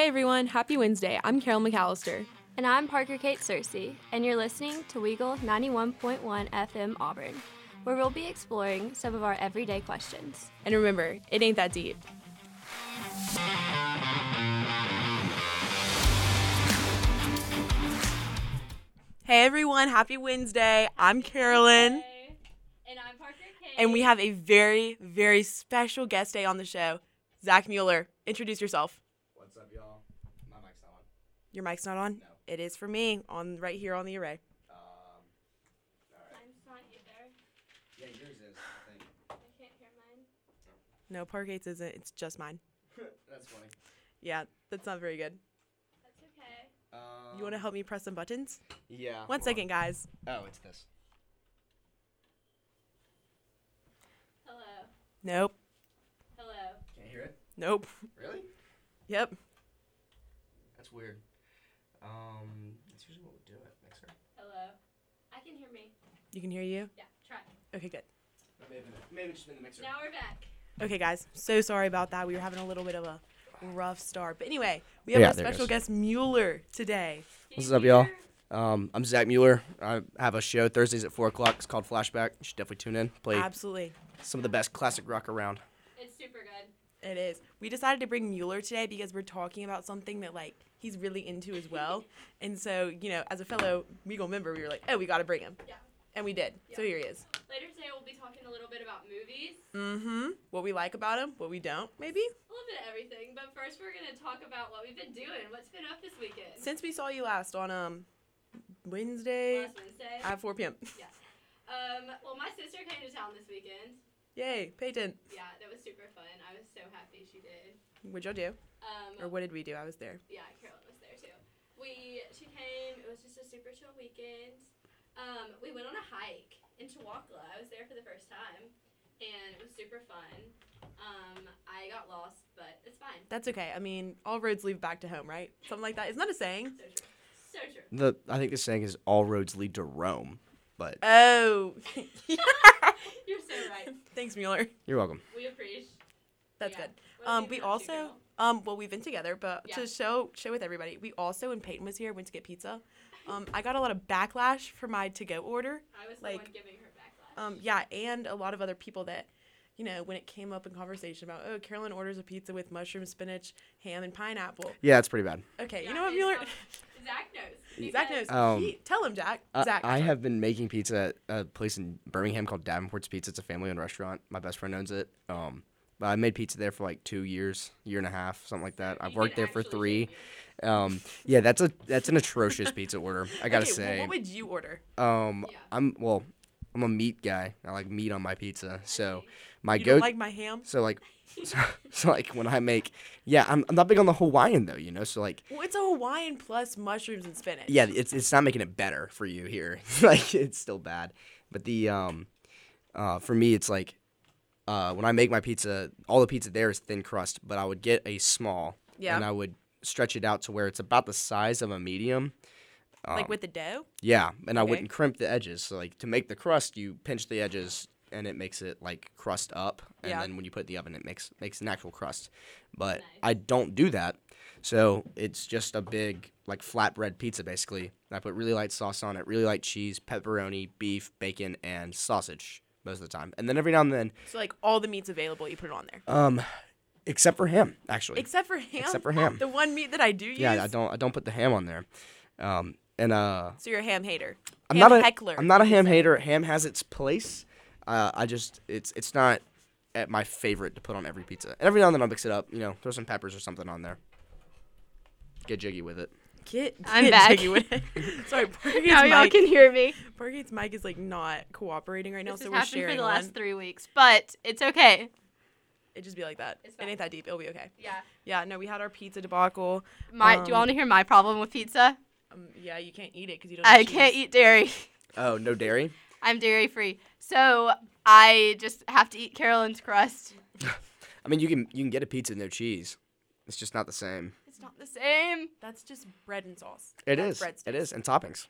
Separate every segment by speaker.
Speaker 1: Hey everyone, happy Wednesday. I'm Carol McAllister.
Speaker 2: And I'm Parker Kate Cersei, and you're listening to Weagle 91.1 FM Auburn, where we'll be exploring some of our everyday questions.
Speaker 1: And remember, it ain't that deep. Hey everyone, happy Wednesday. I'm Carolyn.
Speaker 2: And I'm Parker Kate.
Speaker 1: And we have a very, very special guest day on the show. Zach Muller. Introduce yourself.
Speaker 3: What's up, y'all? My mic's not on.
Speaker 1: Your mic's not on?
Speaker 3: No.
Speaker 1: It is for me on right here on the array.
Speaker 3: Um, alright.
Speaker 2: Mine's not either.
Speaker 3: Yeah, yours is, I think.
Speaker 2: I can't hear mine.
Speaker 1: No, Pargate's isn't. It's just mine.
Speaker 3: That's funny.
Speaker 1: Yeah, that's not very good.
Speaker 2: That's okay.
Speaker 3: Um,
Speaker 1: You want to help me press some buttons?
Speaker 3: Yeah.
Speaker 1: One second,
Speaker 3: hold
Speaker 1: second, guys.
Speaker 3: Oh, it's this.
Speaker 2: Hello.
Speaker 1: Nope.
Speaker 2: Hello.
Speaker 3: Can't hear it?
Speaker 1: Nope.
Speaker 3: Really?
Speaker 1: Yep.
Speaker 3: That's weird. Um, that's usually what we do at Mixer.
Speaker 2: Hello. I can hear me.
Speaker 1: You can hear you?
Speaker 2: Yeah, try.
Speaker 1: Okay, good.
Speaker 3: Maybe, maybe just been the Mixer.
Speaker 2: Now we're back.
Speaker 1: Okay, guys. So sorry about that. We were having a little bit of a rough start. But anyway, we have
Speaker 3: Yeah,
Speaker 1: our
Speaker 3: there it
Speaker 1: special
Speaker 3: is.
Speaker 1: guest Muller today.
Speaker 2: Can
Speaker 3: What's
Speaker 2: you
Speaker 3: up, y'all?
Speaker 2: hear?
Speaker 3: Um, I'm Zach Muller. I have a show Thursdays at 4 o'clock. It's called Flashback. You should definitely tune in. Play
Speaker 1: Absolutely.
Speaker 3: some of the best classic rock around.
Speaker 2: It's super good.
Speaker 1: It is. We decided to bring Muller today because we're talking about something that like he's really into as well. and so, you know, as a fellow Weagle member, we were like, oh, we got to bring him.
Speaker 2: Yeah.
Speaker 1: And we did. So here he is.
Speaker 2: Later today, we'll be talking a little bit about movies,
Speaker 1: Mm-hmm. What we like about him, what we don't, maybe.
Speaker 2: a little bit of everything. But first, we're gonna talk about what we've been doing. What's been up this weekend?
Speaker 1: Since we saw you last on um Wednesday
Speaker 2: Last Wednesday.
Speaker 1: at 4 p.m. Yeah.
Speaker 2: Um. Well, my sister came to town this weekend.
Speaker 1: Yay, Peyton.
Speaker 2: Yeah, that was super fun. I was so happy she did.
Speaker 1: What'd y'all do?
Speaker 2: Um.
Speaker 1: Or what did we do? I was there.
Speaker 2: Yeah, Carolyn was there too. We she came. It was just a super chill weekend. Um, we went on a hike in Chewacla. I was there for the first time, and it was super fun. Um, I got lost, but it's fine.
Speaker 1: That's okay. I mean, all roads lead back to home, right? Something like that. Isn't that a saying?
Speaker 2: So true. So true.
Speaker 3: The I think the saying is all roads lead to Rome. But
Speaker 1: Oh.
Speaker 2: You're so right.
Speaker 1: Thanks, Muller.
Speaker 3: you're welcome.
Speaker 2: We appreciate.
Speaker 1: That's
Speaker 2: Yeah.
Speaker 1: good. Um, we
Speaker 2: been up to,
Speaker 1: also um, well, we've been together, but
Speaker 2: Yeah.
Speaker 1: to show show with everybody, we also when Peyton was here went to get pizza. Um, I got a lot of backlash for my to go order.
Speaker 2: I was the
Speaker 1: like,
Speaker 2: one giving her backlash.
Speaker 1: Um, yeah, and a lot of other people that, you know, when it came up in conversation about, oh, Carolyn orders a pizza with mushroom, spinach, ham, and pineapple.
Speaker 3: Yeah, it's pretty bad.
Speaker 1: Okay,
Speaker 2: Yeah,
Speaker 1: you know what,
Speaker 2: it's
Speaker 1: Muller?
Speaker 2: not- Zach knows.
Speaker 1: Zach knows.
Speaker 3: Um,
Speaker 1: he, tell him, Jack.
Speaker 3: Uh,
Speaker 1: Zach.
Speaker 3: I have been making pizza at a place in Birmingham called Davenport's Pizza. It's a family-owned restaurant. My best friend owns it. Um, but I made pizza there for like two years, year and a half, something like that. I've
Speaker 2: can
Speaker 3: worked there for three. Um, yeah, that's a that's an atrocious pizza order. I gotta
Speaker 1: okay,
Speaker 3: say.
Speaker 1: Well, what would you order?
Speaker 3: um,
Speaker 2: Yeah.
Speaker 3: I'm well, I'm a meat guy. I like meat on my pizza. So my
Speaker 1: You
Speaker 3: go.
Speaker 1: like my ham?
Speaker 3: so like, so, so like when I make, yeah, I'm, I'm not big on the Hawaiian though. You know, so like,
Speaker 1: Well, it's a Hawaiian plus mushrooms and spinach.
Speaker 3: yeah, it's it's not making it better for you here. like it's still bad. But the um, uh, for me it's like, uh, when I make my pizza, all the pizza there is thin crust, but I would get a small,
Speaker 1: Yeah.
Speaker 3: and I would stretch it out to where it's about the size of a medium.
Speaker 1: like
Speaker 3: Um,
Speaker 1: with the dough?
Speaker 3: Yeah, and I wouldn't crimp the edges. So like to make the crust, you pinch the edges, and it makes it like crust up. And
Speaker 1: Yeah.
Speaker 3: then when you put it in the oven, it makes makes an actual crust. But
Speaker 2: Nice.
Speaker 3: I don't do that, so it's just a big like flatbread pizza basically. I put really light sauce on it, really light cheese, pepperoni, beef, bacon, and sausage most of the time. And then every now and then,
Speaker 1: So like all the meats available, you put it on there.
Speaker 3: um, except for ham actually.
Speaker 1: Except for ham.
Speaker 3: Except for ham.
Speaker 1: The one meat that I do use.
Speaker 3: yeah, I don't I don't put the ham on there. Um, and uh,
Speaker 1: So you're a ham hater.
Speaker 3: I'm
Speaker 1: ham
Speaker 3: not a
Speaker 1: heckler.
Speaker 3: I'm not a ham hater. Ham has its place. Uh, I just it's it's not at my favorite to put on every pizza. And every now and then I'll mix it up. You know, throw some peppers or something on there. Get jiggy with it.
Speaker 1: Get,
Speaker 2: I'm
Speaker 1: get
Speaker 2: back.
Speaker 1: jiggy with it. Sorry, Pargate's
Speaker 2: Now y'all
Speaker 1: mic.
Speaker 2: can hear me.
Speaker 1: Pargate's mic is like not cooperating right now,
Speaker 2: This
Speaker 1: so we're
Speaker 2: happened
Speaker 1: sharing
Speaker 2: for the
Speaker 1: one.
Speaker 2: last three weeks, but it's okay.
Speaker 1: It just be like that.
Speaker 2: It's
Speaker 1: It ain't that deep. It'll be okay.
Speaker 2: Yeah.
Speaker 1: Yeah, no, we had our pizza debacle.
Speaker 2: My, do you
Speaker 1: Um,
Speaker 2: want to hear my problem with pizza?
Speaker 1: Um, yeah, you can't eat it because you don't.
Speaker 2: I
Speaker 1: eat
Speaker 2: can't eat dairy.
Speaker 3: Oh, no dairy.
Speaker 2: I'm dairy free, so I just have to eat Carolyn's crust.
Speaker 3: I mean, you can you can get a pizza no cheese. It's just not the same.
Speaker 2: It's not the same.
Speaker 1: That's just bread and sauce.
Speaker 3: It
Speaker 1: That's
Speaker 3: is.
Speaker 1: breadsticks.
Speaker 3: It is, and toppings.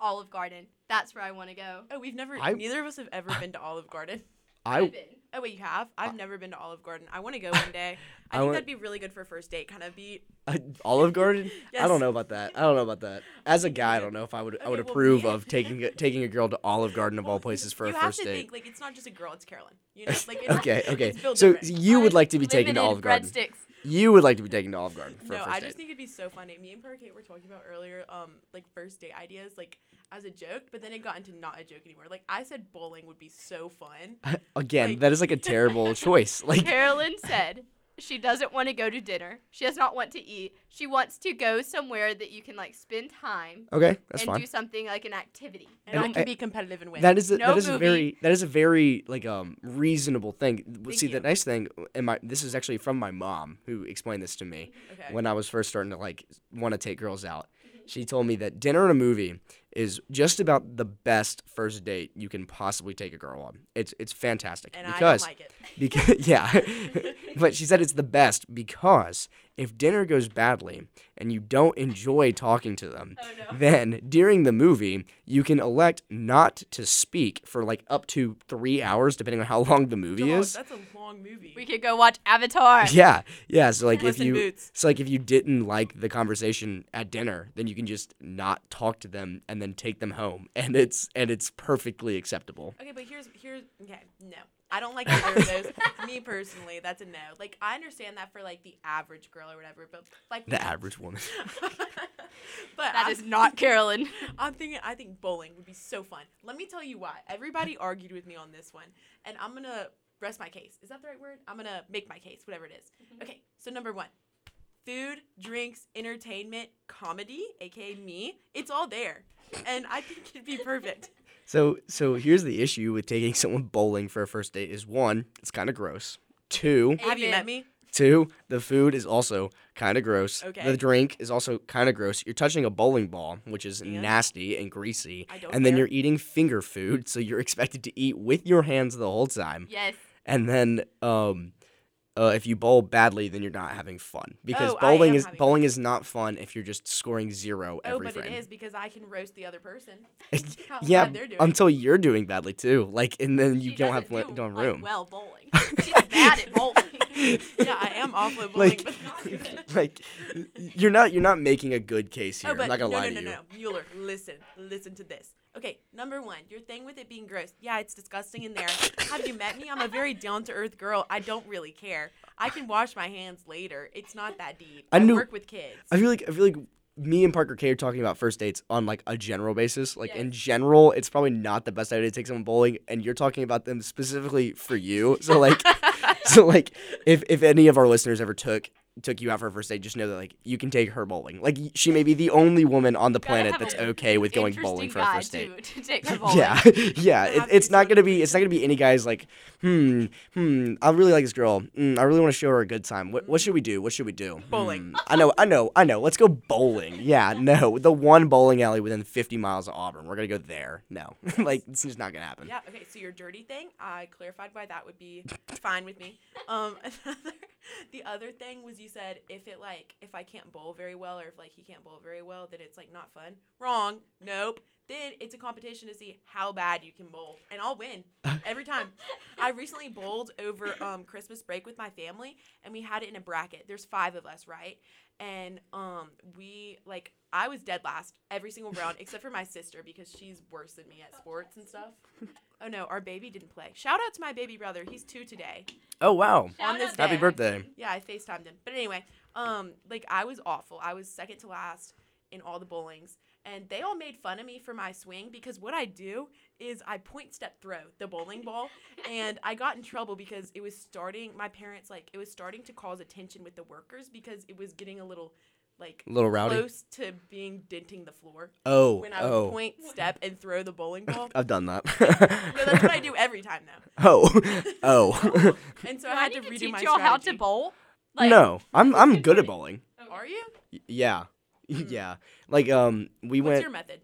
Speaker 2: Olive Garden. That's where I want to go.
Speaker 1: Oh, we've never.
Speaker 3: I-
Speaker 1: neither of us have ever been to Olive Garden.
Speaker 3: I
Speaker 2: I've been.
Speaker 1: Oh wait, you have? I've never been to Olive Garden. I want to go one day. I
Speaker 3: I
Speaker 1: think that'd be really good for a first date. Kind of be.
Speaker 3: Uh, Olive Garden? I don't know about that. I don't know about that. As a guy, I don't know if I would I would
Speaker 1: well,
Speaker 3: approve of taking a, taking a girl to Olive Garden of all places for
Speaker 1: you
Speaker 3: a
Speaker 1: have
Speaker 3: first
Speaker 1: to
Speaker 3: date.
Speaker 1: think like it's not just a girl. It's Carolyn. You know, like
Speaker 3: okay, okay.
Speaker 1: It's
Speaker 3: So
Speaker 1: different.
Speaker 3: you would like to be taken to Olive Garden.
Speaker 2: breadsticks.
Speaker 3: You would like to be taken to Olive Garden for
Speaker 1: no,
Speaker 3: a
Speaker 1: I
Speaker 3: first
Speaker 1: just
Speaker 3: date.
Speaker 1: think it'd be so funny. Me and Parquet were talking about earlier, um, like first date ideas, like as a joke, but then it got into not a joke anymore. Like I said, bowling would be so fun.
Speaker 3: Again,
Speaker 1: like-
Speaker 3: that is like a terrible choice. Like
Speaker 2: Carolyn said she doesn't want to go to dinner. She does not want to eat. She wants to go somewhere that you can like spend time
Speaker 3: Okay, that's
Speaker 2: and
Speaker 3: fine.
Speaker 2: do something like an activity.
Speaker 1: And,
Speaker 3: And
Speaker 1: I can
Speaker 3: I-
Speaker 1: be competitive and win.
Speaker 3: That is a,
Speaker 2: No
Speaker 3: that is a very that is a very like um reasonable thing.
Speaker 1: Thank
Speaker 3: See,
Speaker 1: you.
Speaker 3: the nice thing, and my this is actually from my mom who explained this to me
Speaker 1: okay.
Speaker 3: when I was first starting to like want to take girls out. She told me that dinner and a movie is just about the best first date you can possibly take a girl on. It's it's fantastic
Speaker 1: and I don't
Speaker 3: because
Speaker 1: like it.
Speaker 3: because yeah, but she said it's the best because if dinner goes badly and you don't enjoy talking to them,
Speaker 2: Oh no.
Speaker 3: then during the movie you can elect not to speak for like up to three hours, depending on how long the movie
Speaker 1: Dog,
Speaker 3: is.
Speaker 1: That's a long movie.
Speaker 2: We could go watch Avatar.
Speaker 3: Yeah, yeah. So like if you,
Speaker 1: Boots.
Speaker 3: so like if you didn't like the conversation at dinner, then you can just not talk to them and then take them home, and it's and it's perfectly acceptable.
Speaker 1: Okay, but here's here's okay. No, I don't like either of those. Me personally, that's a no. Like I understand that for like the average girl or whatever, but like
Speaker 3: The average woman.
Speaker 1: but
Speaker 2: That
Speaker 1: I'm,
Speaker 2: is not Carolyn.
Speaker 1: I'm thinking. I think bowling would be so fun. Let me tell you why. Everybody argued with me on this one, and I'm gonna rest my case. Is that the right word? I'm gonna make my case, whatever it is. Mm-hmm. Okay, so number one. Food, drinks, entertainment, comedy, aka me, it's all there. And I think it'd be perfect.
Speaker 3: So so here's the issue with taking someone bowling for a first date is one, it's kind of gross. Two,
Speaker 1: Have you met me?
Speaker 3: two, the food is also kind of gross.
Speaker 1: Okay.
Speaker 3: The drink is also kind of gross. You're touching a bowling ball, which is
Speaker 1: And?
Speaker 3: nasty and greasy.
Speaker 1: I don't
Speaker 3: and then
Speaker 1: care.
Speaker 3: you're eating finger food, so you're expected to eat with your hands the whole time.
Speaker 2: Yes.
Speaker 3: And then um uh, if you bowl badly, then you're not having fun because
Speaker 1: Oh, I
Speaker 3: bowling
Speaker 1: am
Speaker 3: is
Speaker 1: having
Speaker 3: bowling is not fun if you're just scoring zero
Speaker 1: Oh,
Speaker 3: every frame Oh
Speaker 1: but
Speaker 3: frame.
Speaker 1: it is because I can roast the other person. How
Speaker 3: yeah,
Speaker 1: bad they're doing.
Speaker 3: until you're doing badly too. Like, and then you
Speaker 2: She
Speaker 3: don't have
Speaker 2: doesn't do,
Speaker 3: don't
Speaker 2: like,
Speaker 3: room.
Speaker 2: well bowling. She's bad at bowling.
Speaker 1: yeah, I am awful at bowling,
Speaker 3: Like-
Speaker 1: but not good.
Speaker 3: like, you're not you're not making a good case here.
Speaker 1: Oh, but
Speaker 3: I'm not gonna
Speaker 1: no,
Speaker 3: lie
Speaker 1: no,
Speaker 3: to
Speaker 1: no,
Speaker 3: you.
Speaker 1: no, Muller, listen, listen to this. Okay, number one, your thing with it being gross. Yeah, it's disgusting in there. Have you met me? I'm a very down to earth girl. I don't really care. I can wash my hands later. It's not that deep.
Speaker 3: I
Speaker 1: I,
Speaker 3: knew-
Speaker 1: work with kids.
Speaker 3: I feel like I feel like me and Parker Kate are talking about first dates on like a general basis. Like in general, it's probably not the best idea to take someone bowling, and you're talking about them specifically for you. So like, so like, if if any of our listeners ever took took you out for a first date, just know that like you can take her bowling. Like she may be the only woman on the planet that's okay with going bowling for a first date.
Speaker 2: To, to take her bowling.
Speaker 3: Yeah, yeah. It, it's not gonna be. It's not gonna be any guys like, hmm, hmm. I really like this girl. Mm, I really want to show her a good time. What, what should we do? What should we do?
Speaker 1: Bowling.
Speaker 3: Hmm, I know, I know, I know. Let's go bowling. Yeah, no, the one bowling alley within 50 miles of Auburn. We're gonna go there. No, like it's just not gonna happen.
Speaker 1: Yeah. Okay. So your dirty thing, I clarified why that would be fine with me. Um, another, the other thing was you said if it like if I can't bowl very well or if like he can't bowl very well, then it's like not fun. Wrong. Nope. Then it's a competition to see how bad you can bowl, and I'll win every time. I recently bowled over um Christmas break with my family, and we had it in a bracket. There's five of us, right? And um we like I was dead last every single round except for my sister because she's worse than me at sports and stuff. Oh no, our baby didn't play. Shout out to my baby brother. He's two today.
Speaker 3: Oh wow!
Speaker 2: Shout
Speaker 1: On this
Speaker 2: out
Speaker 1: day.
Speaker 3: Happy birthday.
Speaker 1: Yeah, I FaceTimed him. But anyway, um, like I was awful. I was second to last in all the bowlings. And they all made fun of me for my swing because what I do is I point step throw the bowling ball and I got in trouble because it was starting my parents like it was starting to cause attention with the workers because it was getting a little like
Speaker 3: A little rowdy.
Speaker 1: close to being denting the floor
Speaker 3: Oh,
Speaker 1: when I would
Speaker 3: oh.
Speaker 1: point step and throw the bowling ball.
Speaker 3: I've done that.
Speaker 1: no, that's what I do every time now.
Speaker 3: oh, oh.
Speaker 1: And so
Speaker 2: Do
Speaker 1: I
Speaker 2: I
Speaker 1: had
Speaker 2: need
Speaker 1: to
Speaker 2: to
Speaker 1: redo
Speaker 2: teach
Speaker 1: my
Speaker 2: y'all how to
Speaker 1: strategy.
Speaker 2: bowl?
Speaker 3: no, I'm I'm good at bowling.
Speaker 1: Are you?
Speaker 3: Y- Yeah, yeah. Like um, we went
Speaker 1: What's
Speaker 3: went.
Speaker 1: your method?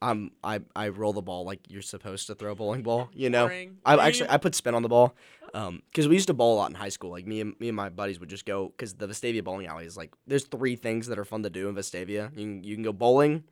Speaker 3: um I I roll the ball like you're supposed to throw a bowling ball. You know,
Speaker 1: Boring.
Speaker 3: I actually? I put spin on the ball, um, because we used to bowl a lot in high school. Like me and me and my buddies would just go because the Vestavia bowling alley is like there's three things that are fun to do in Vestavia. You can, you can go bowling.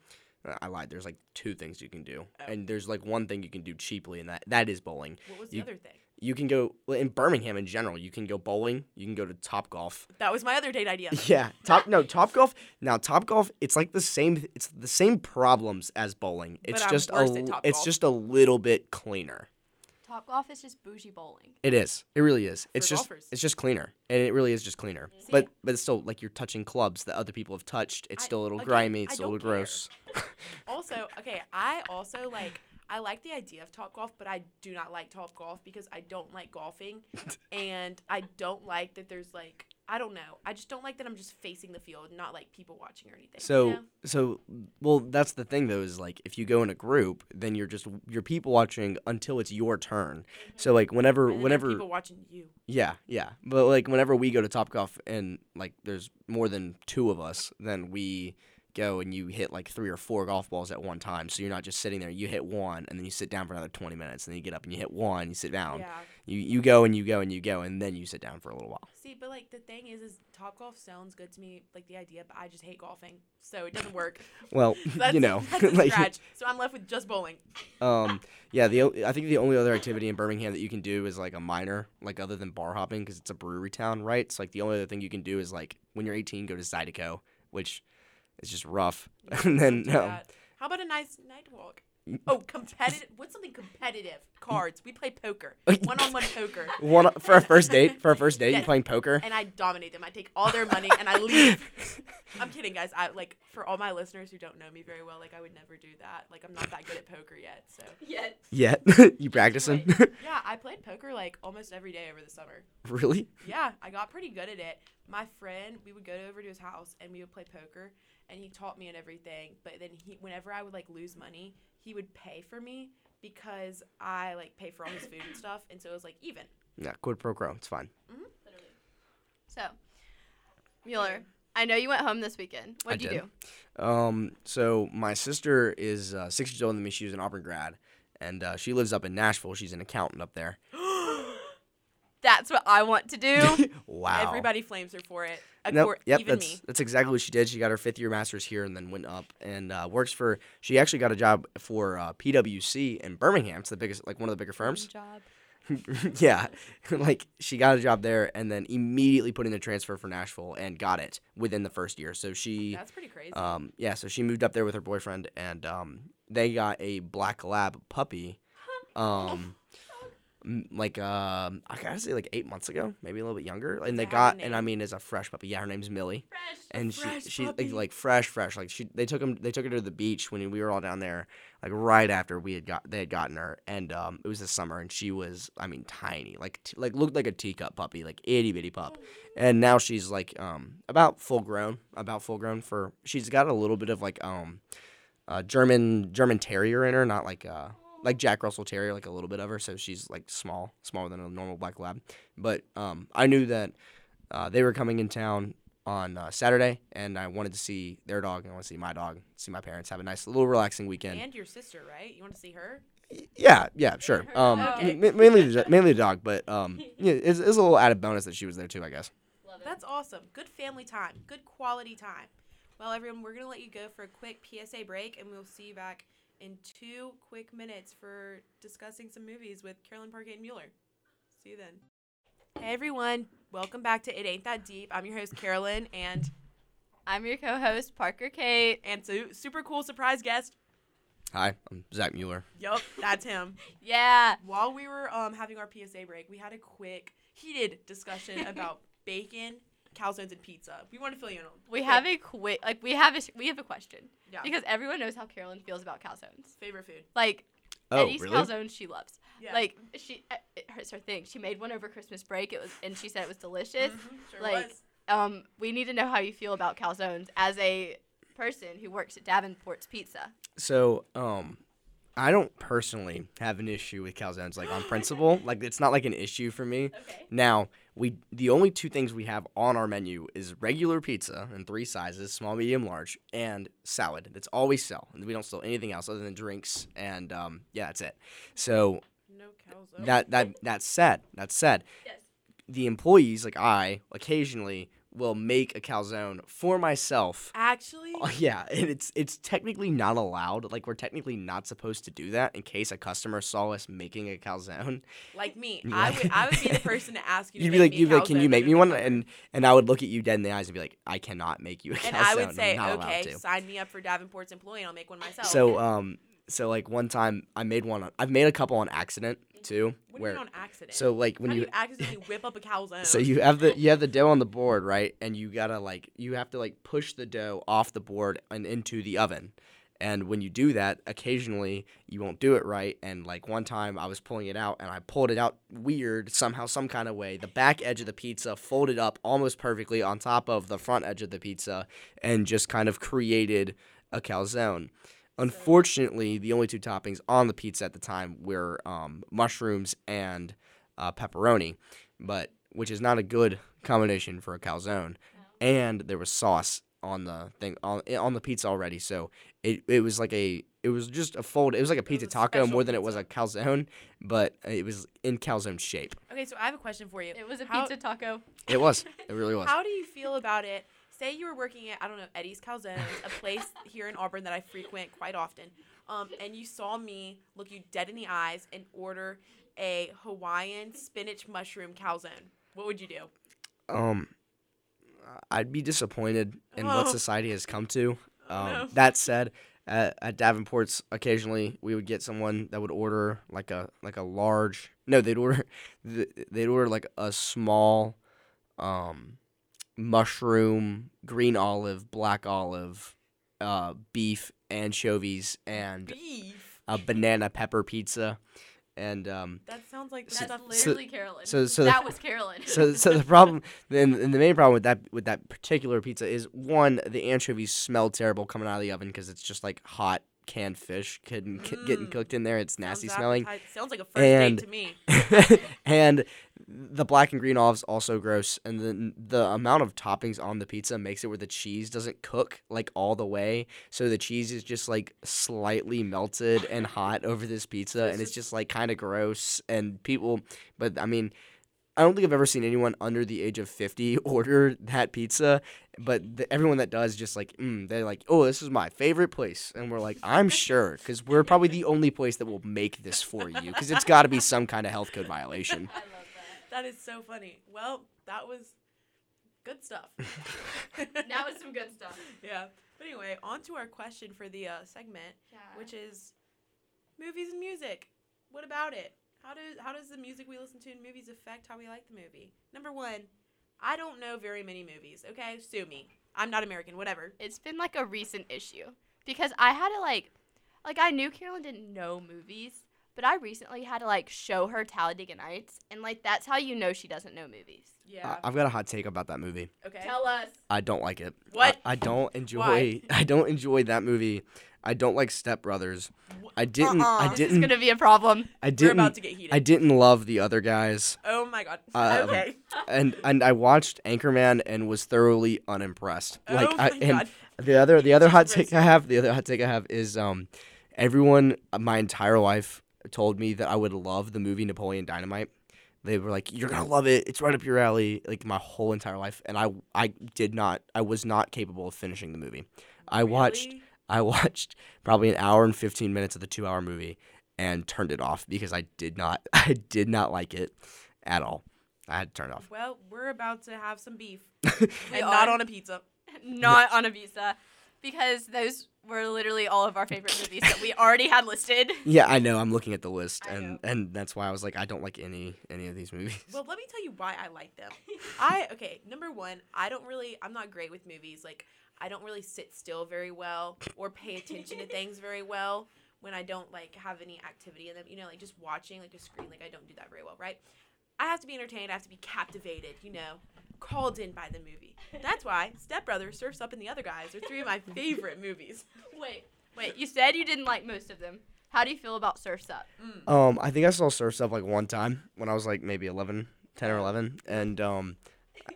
Speaker 3: Uh, I lied. There's like two things you can do,
Speaker 1: Oh.
Speaker 3: and there's like one thing you can do cheaply, and that that is bowling.
Speaker 1: What was the
Speaker 3: You-
Speaker 1: other thing?
Speaker 3: You can go in Birmingham in general. You can go bowling. You can go to Top Golf.
Speaker 1: That was my other date idea.
Speaker 3: Yeah, Top no Top Golf. Now Top Golf, it's like the same. It's the same problems as bowling. It's
Speaker 1: I'm
Speaker 3: just a.
Speaker 1: at
Speaker 3: l-
Speaker 1: Topgolf.
Speaker 3: It's just a little bit cleaner.
Speaker 2: Top golf is just bougie bowling.
Speaker 3: It is. It really is. It's
Speaker 1: For
Speaker 3: just. It's just cleaner, and it really is just cleaner.
Speaker 1: See?
Speaker 3: But but it's still like you're touching clubs that other people have touched. It's
Speaker 1: I-
Speaker 3: still a little
Speaker 1: again,
Speaker 3: grimy.
Speaker 1: I
Speaker 3: It's still a little
Speaker 1: care.
Speaker 3: gross.
Speaker 1: Also, okay, I also like I like the idea of top golf, but I do not like top golf because I don't like golfing, and I don't like that there's like I don't know. I just don't like that I'm just facing the field, not like people watching or anything.
Speaker 3: So
Speaker 2: Yeah.
Speaker 3: so well that's the thing though is like if you go in a group then you're just you're people watching until it's your turn. Mm-hmm. So like whenever
Speaker 1: And then
Speaker 3: whenever
Speaker 1: people watching you.
Speaker 3: yeah yeah but like whenever we go to Top Golf and like there's more than two of us then we go and you hit like three or four golf balls at one time so you're not just sitting there you hit one and then you sit down for another 20 minutes and then you get up and you hit one you sit down
Speaker 1: Yeah.
Speaker 3: you you go and you go and you go and then you sit down for a little while
Speaker 1: See, but like the thing is, is top golf sounds good to me, like the idea, but I just hate golfing, so it doesn't work.
Speaker 3: well
Speaker 1: That's,
Speaker 3: you know like
Speaker 1: scratch. So I'm left with just bowling.
Speaker 3: Um, yeah, the I think the only other activity in Birmingham that you can do is like a minor, like other than bar hopping, because it's a brewery town, right? So like the only other thing you can do is like when you're 18, go to Zydeco, which is just rough. and then
Speaker 1: Don't do that. How about a nice night walk? Oh, competitive. What's something competitive? Cards. We play poker. One on one poker.
Speaker 3: one for a first date, for a first date, you
Speaker 1: Yes.
Speaker 3: playing poker.
Speaker 1: And I dominate them. I take all their money and I leave. I'm kidding, guys. I like for all my listeners who don't know me very well. Like I would never do that. Like I'm not that good at poker yet. So
Speaker 2: Yet.
Speaker 3: Yeah, you practicing?
Speaker 1: yeah, I played poker like almost every day over the summer.
Speaker 3: really?
Speaker 1: Yeah, I got pretty good at it. My friend, we would go over to his house and we would play poker, and he taught me and everything. But then he, whenever I would like lose money, he would pay for me because I like pay for all his food and stuff, and so it was like even.
Speaker 3: Yeah, quid pro quo. It's fine.
Speaker 2: Literally. So, Muller, I know you went home this weekend. What did you do?
Speaker 3: Um, so my sister is uh, six years older than me. She was an Auburn grad, and uh, she lives up in Nashville. She's an accountant up there.
Speaker 2: That's what I want to do.
Speaker 3: wow.
Speaker 1: Everybody flames her for it.
Speaker 3: Nope. Yep.
Speaker 1: even
Speaker 3: that's
Speaker 1: me.
Speaker 3: that's exactly what she did. She got her fifth year master's here and then went up and uh, works for. She actually got a job for uh, PwC in Birmingham. It's the biggest, like one of the bigger firms.
Speaker 2: Job.
Speaker 3: yeah, like she got a job there and then immediately put in a transfer for Nashville and got it within the first year. So she,
Speaker 1: That's pretty crazy.
Speaker 3: um, yeah, so she moved up there with her boyfriend and um, they got a black lab puppy. Um, like um, I gotta say like eight months ago, maybe a little bit younger, and they got and I mean is a fresh puppy. Yeah, her name's Millie
Speaker 2: Fresh.
Speaker 3: and she
Speaker 1: fresh
Speaker 3: she like, like fresh fresh like she they took him they took her to the beach when we were all down there like right after we had got they had gotten her and um it was the summer and she was I mean tiny like t- like looked like a teacup puppy like itty bitty pup and now she's like um about full grown about full grown for she's got a little bit of like um uh German German terrier in her not like uh like Jack Russell Terrier, like a little bit of her, so she's like small, smaller than a normal black lab. But um, I knew that uh, they were coming in town on uh, Saturday, and I wanted to see their dog, and I want to see my dog, see my parents, have a nice little relaxing weekend.
Speaker 1: and your sister, right? You want to see her?
Speaker 3: yeah, yeah, sure. Um.
Speaker 1: Okay.
Speaker 3: ma- mainly, the, mainly the dog, but um, yeah, it's, it's a little added bonus that she was there too, I guess.
Speaker 2: Love it.
Speaker 1: That's awesome. Good family time. Good quality time. Well, everyone, we're going to let you go for a quick PSA break, and we'll see you back in two quick minutes for discussing some movies with Carolyn Parkett and Muller. See you then. Hey, everyone. Welcome back to It Ain't That Deep. I'm your host, Carolyn, and,
Speaker 2: I'm your co-host Parker Kate.
Speaker 1: and su- super cool surprise guest.
Speaker 3: Hi, I'm Zach Muller.
Speaker 1: Yup, that's him.
Speaker 2: Yeah.
Speaker 1: While we were um, having our PSA break, we had a quick, heated discussion about bacon, calzones, and pizza. We want to fill you in on
Speaker 2: We have a quick like we have a we have a question
Speaker 1: yeah,
Speaker 2: because everyone knows how Carolyn feels about calzones.
Speaker 1: favorite food.
Speaker 2: Like
Speaker 3: Oh,
Speaker 2: Eddie's
Speaker 3: really?
Speaker 2: calzones she loves.
Speaker 1: Yeah.
Speaker 2: Like she uh, it hurts her thing. She made one over Christmas break. It was and she said it was delicious.
Speaker 1: Mhm, sure
Speaker 2: like,
Speaker 1: was.
Speaker 2: Um we need to know how you feel about calzones as a person who works at Davenport's Pizza.
Speaker 3: So, um, I don't personally have an issue with calzones, like on principle. Like it's not like an issue for me.
Speaker 2: Okay.
Speaker 3: Now, we the only two things we have on our menu is regular pizza in three sizes, small, medium, large, and salad. That's all we sell. And we don't sell anything else other than drinks and um, yeah, that's it. So
Speaker 1: No
Speaker 3: that that that's said. That's said.
Speaker 2: Yes.
Speaker 3: The employees, like I, occasionally will make a calzone for myself.
Speaker 1: Actually,
Speaker 3: Oh, yeah, and it's it's technically not allowed. Like we're technically not supposed to do that in case a customer saw us making a calzone.
Speaker 1: like me,
Speaker 3: Yeah.
Speaker 1: I would I would be the person to ask you. To
Speaker 3: You'd be like,
Speaker 1: me
Speaker 3: you'd be like, can you make me one? And and I would look at you dead in the eyes and be like, I cannot make you a calzone.
Speaker 1: And I would say, okay, sign me up for Davenport's employee, and I'll make one myself.
Speaker 3: So um, so like one time I made one. On, I've made a couple on accident too.
Speaker 1: what do
Speaker 3: where
Speaker 1: you mean on accident?
Speaker 3: so like when you
Speaker 1: you accidentally whip up a calzone?
Speaker 3: So you have the you have the dough on the board, right? And you gotta like you have to like push the dough off the board and into the oven. And when you do that, occasionally you won't do it right. And like one time I was pulling it out and I pulled it out weird, somehow, some kind of way. The back edge of the pizza folded up almost perfectly on top of the front edge of the pizza and just kind of created a calzone. Unfortunately, the only two toppings on the pizza at the time were um, mushrooms and uh, pepperoni, but which is not a good combination for a calzone. And there was sauce on the thing on on the pizza already, so it, it was like a it was just a fold. It was like a pizza
Speaker 1: a
Speaker 3: taco more than it was a calzone, but it was in calzone shape.
Speaker 1: okay, so I have a question for you.
Speaker 2: It was a
Speaker 1: How-
Speaker 2: pizza taco.
Speaker 3: It was. It really was.
Speaker 1: How do you feel about it? Say you were working at I don't know Eddie's Calzones, a place here in Auburn that I frequent quite often, um, and you saw me look you dead in the eyes and order a Hawaiian spinach mushroom calzone. What would you do?
Speaker 3: Um, I'd be disappointed in
Speaker 1: Oh.
Speaker 3: what society has come to. Um,
Speaker 1: no.
Speaker 3: That said, at, at Davenport's, occasionally we would get someone that would order like a like a large. No, they'd order th- they'd order like a small, um, mushroom, green olive, black olive, uh, beef, anchovies, and
Speaker 1: Beef.
Speaker 3: a banana pepper pizza, and um,
Speaker 1: That sounds like
Speaker 3: So-.
Speaker 2: That's
Speaker 3: so-
Speaker 2: literally Carolyn.
Speaker 3: so- so
Speaker 2: that
Speaker 3: the-
Speaker 2: was Carolyn.
Speaker 3: so so the problem then and the main problem with that with that particular pizza is one the anchovies smell terrible coming out of the oven because it's just like hot canned fish getting, getting
Speaker 1: Mm.
Speaker 3: cooked in there. It's nasty
Speaker 1: sounds
Speaker 3: smelling.
Speaker 1: appeti- Sounds like a first
Speaker 3: And-
Speaker 1: date to me.
Speaker 3: and the black and green olives also gross. And then the amount of toppings on the pizza makes it where the cheese doesn't cook like all the way. So the cheese is just like slightly melted and hot over this pizza and it's just like kind of gross. And people but i mean I don't think I've ever seen anyone under the age of 50 order that pizza, but the, everyone that does just like, mm, they're like, oh, this is my favorite place. And we're like, I'm sure, because we're probably the only place that will make this for you, because it's got to be some kind of health code violation.
Speaker 2: I love
Speaker 1: That is so funny. Well, that was good stuff.
Speaker 2: that. was some good stuff.
Speaker 1: yeah. But anyway, on to our question for the uh, segment,
Speaker 2: Yeah.
Speaker 1: which is movies and music. What about it? How does how does the music we listen to in movies affect how we like the movie? Number one, I don't know very many movies. Okay, sue me. I'm not American. Whatever.
Speaker 2: it's been like a recent issue because I had to like, like I knew Carolyn didn't know movies, but I recently had to like show her Talladega Nights, and like that's how you know she doesn't know movies.
Speaker 1: Yeah.
Speaker 3: I- I've got a hot take about that movie.
Speaker 1: okay.
Speaker 2: Tell us.
Speaker 3: I don't like it.
Speaker 1: What?
Speaker 3: I, I don't enjoy.
Speaker 1: Why?
Speaker 3: I don't enjoy that movie. I don't like Step Brothers. I didn't.
Speaker 1: Uh-uh.
Speaker 3: I
Speaker 1: This
Speaker 2: This is
Speaker 3: didn't.
Speaker 2: gonna be a problem.
Speaker 3: I
Speaker 1: We're
Speaker 3: didn't.
Speaker 1: about to get heated.
Speaker 3: I didn't love the other guys.
Speaker 1: oh my god.
Speaker 3: Um,
Speaker 1: okay.
Speaker 3: and and I watched Anchorman and was thoroughly unimpressed. Like
Speaker 1: oh
Speaker 3: I,
Speaker 1: my
Speaker 3: and
Speaker 1: god.
Speaker 3: the other the other hot take I have the other hot take I have is um everyone uh, my entire life told me that I would love the movie Napoleon Dynamite. They were like, "You're gonna love it. It's right up your alley." Like my whole entire life, and I I did not. I was not capable of finishing the movie. I watched
Speaker 1: Really?
Speaker 3: I watched probably an hour and 15 minutes of the 2-hour movie and turned it off because I did not I did not like it at all. I had to turn it off.
Speaker 1: Well, we're about to have some beef,
Speaker 2: We
Speaker 1: and not on a pizza.
Speaker 2: Not on a visa, because those were literally all of our favorite movies that we already had listed.
Speaker 3: Yeah, I know. I'm looking at the list, and and that's why I was like, I don't like any any of these movies.
Speaker 1: Well, let me tell you why I like them. I okay, number one, I don't really I'm not great with movies. Like I don't really sit still very well or pay attention to things very well when I don't like have any activity in them. You know, like just watching like a screen, like I don't do that very well, right? I have to be entertained, I have to be captivated, you know, called in by the movie. That's why Step Brothers, Surfs Up and the Other Guys are three of my favorite movies.
Speaker 2: Wait, wait. You said you didn't like most of them. How do you feel about Surfs Up?
Speaker 3: Um, I think I saw Surf's Up like one time when I was like maybe 11, 10 or 11, and um,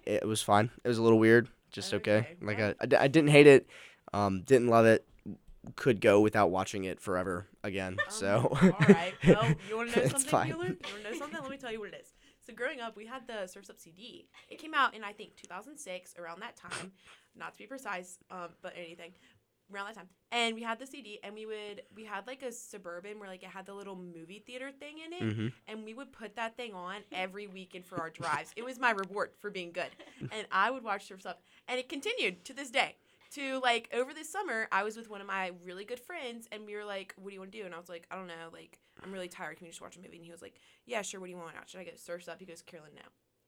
Speaker 3: it was fine. It was a little weird, just okay.
Speaker 1: Okay,
Speaker 3: Like. I, I, didn't hate it, um, didn't love it. Could go without watching it forever again. So.
Speaker 1: Um, all right. Well, you want to know something? You want to know something? Let me tell you what it is. So growing up, we had the Surfs Up CD. It came out in I think 2006, around that time, not to be precise, um, but anything around that time. And we had the CD, and we would we had like a suburban where like it had the little movie theater thing in it,
Speaker 3: Mm-hmm.
Speaker 1: and we would put that thing on every weekend for our drives. it was my reward for being good, and I would watch Surfs Up, and it continued to this day. To like over this summer, I was with one of my really good friends, and we were like, "What do you want to do?" And I was like, "I don't know. Like, I'm really tired. Can we just watch a movie?" And he was like, "Yeah, sure. What do you want to watch?" And I go, "Surfs Up." He goes, "Carolyn, no."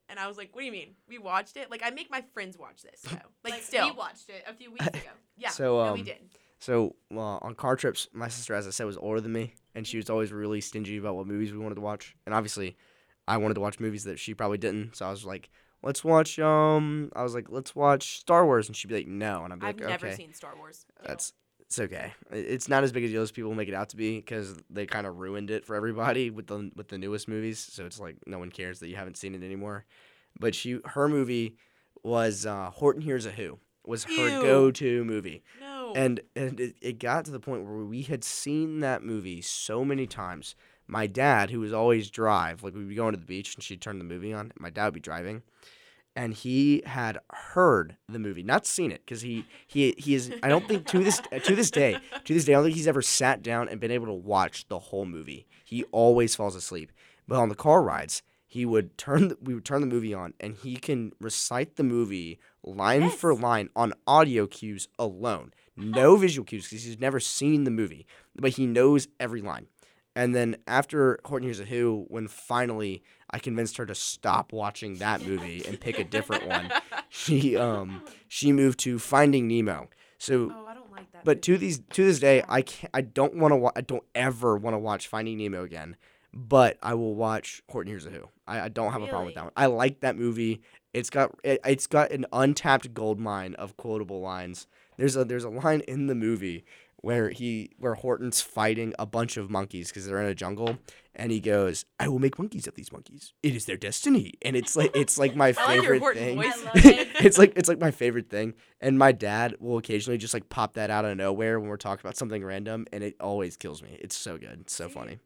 Speaker 1: And I was like, "What do you mean? We watched it? Like, I make my friends watch this, so like, still,
Speaker 2: we watched it a few weeks ago.
Speaker 1: yeah.
Speaker 3: So,
Speaker 1: no, we
Speaker 3: um,
Speaker 1: did.
Speaker 3: So well, on car trips, my sister, as I said, was older than me, and she was always really stingy about what movies we wanted to watch. And obviously, I wanted to watch movies that she probably didn't. So I was like, "Let's watch." Um, I was like, "Let's watch Star Wars," and she'd be like, "No," and I'd be like, okay.
Speaker 1: I've never
Speaker 3: "Okay."
Speaker 1: seen Star Wars.
Speaker 3: That's it's okay. It's not as big a deal as people make it out to be because they kind of ruined it for everybody with the with the newest movies. So it's like no one cares that you haven't seen it anymore. But she her movie was uh, Horton Hears a Who was her
Speaker 1: Ew.
Speaker 3: go to movie,
Speaker 1: No.
Speaker 3: and and it, it got to the point where we had seen that movie so many times. My dad, who was always drive, like we'd be going to the beach and she'd turn the movie on. My dad would be driving, and he had heard the movie, not seen it, because he he he is. I don't think to this to this day to this day I don't think he's ever sat down and been able to watch the whole movie. He always falls asleep. But on the car rides, he would turn the, we would turn the movie on, and he can recite the movie line for line on audio cues alone, no visual cues, because he's never seen the movie, but he knows every line. And then after Horton Hears a Who, when finally I convinced her to stop watching that movie and pick a different one, she um she moved to Finding Nemo. So,
Speaker 1: Oh, I don't like that.
Speaker 3: but
Speaker 1: movie.
Speaker 3: to these to this day, I can't. I don't want to. Wa- I don't ever want to watch Finding Nemo again. But I will watch Horton Hears a Who. I, I don't have a problem with that one. I like that movie. It's got it, it's got an untapped gold mine of quotable lines. There's a there's a line in the movie where he where Horton's fighting a bunch of monkeys because they're in a jungle, and he goes, "I will make monkeys of these monkeys. It is their destiny." And it's like it's like my
Speaker 1: I like
Speaker 3: favorite thing.
Speaker 1: voice.
Speaker 2: I love it.
Speaker 3: it's like it's like my favorite thing. And my dad will occasionally just like pop that out of nowhere when we're talking about something random, and it always kills me. It's so good, it's so funny.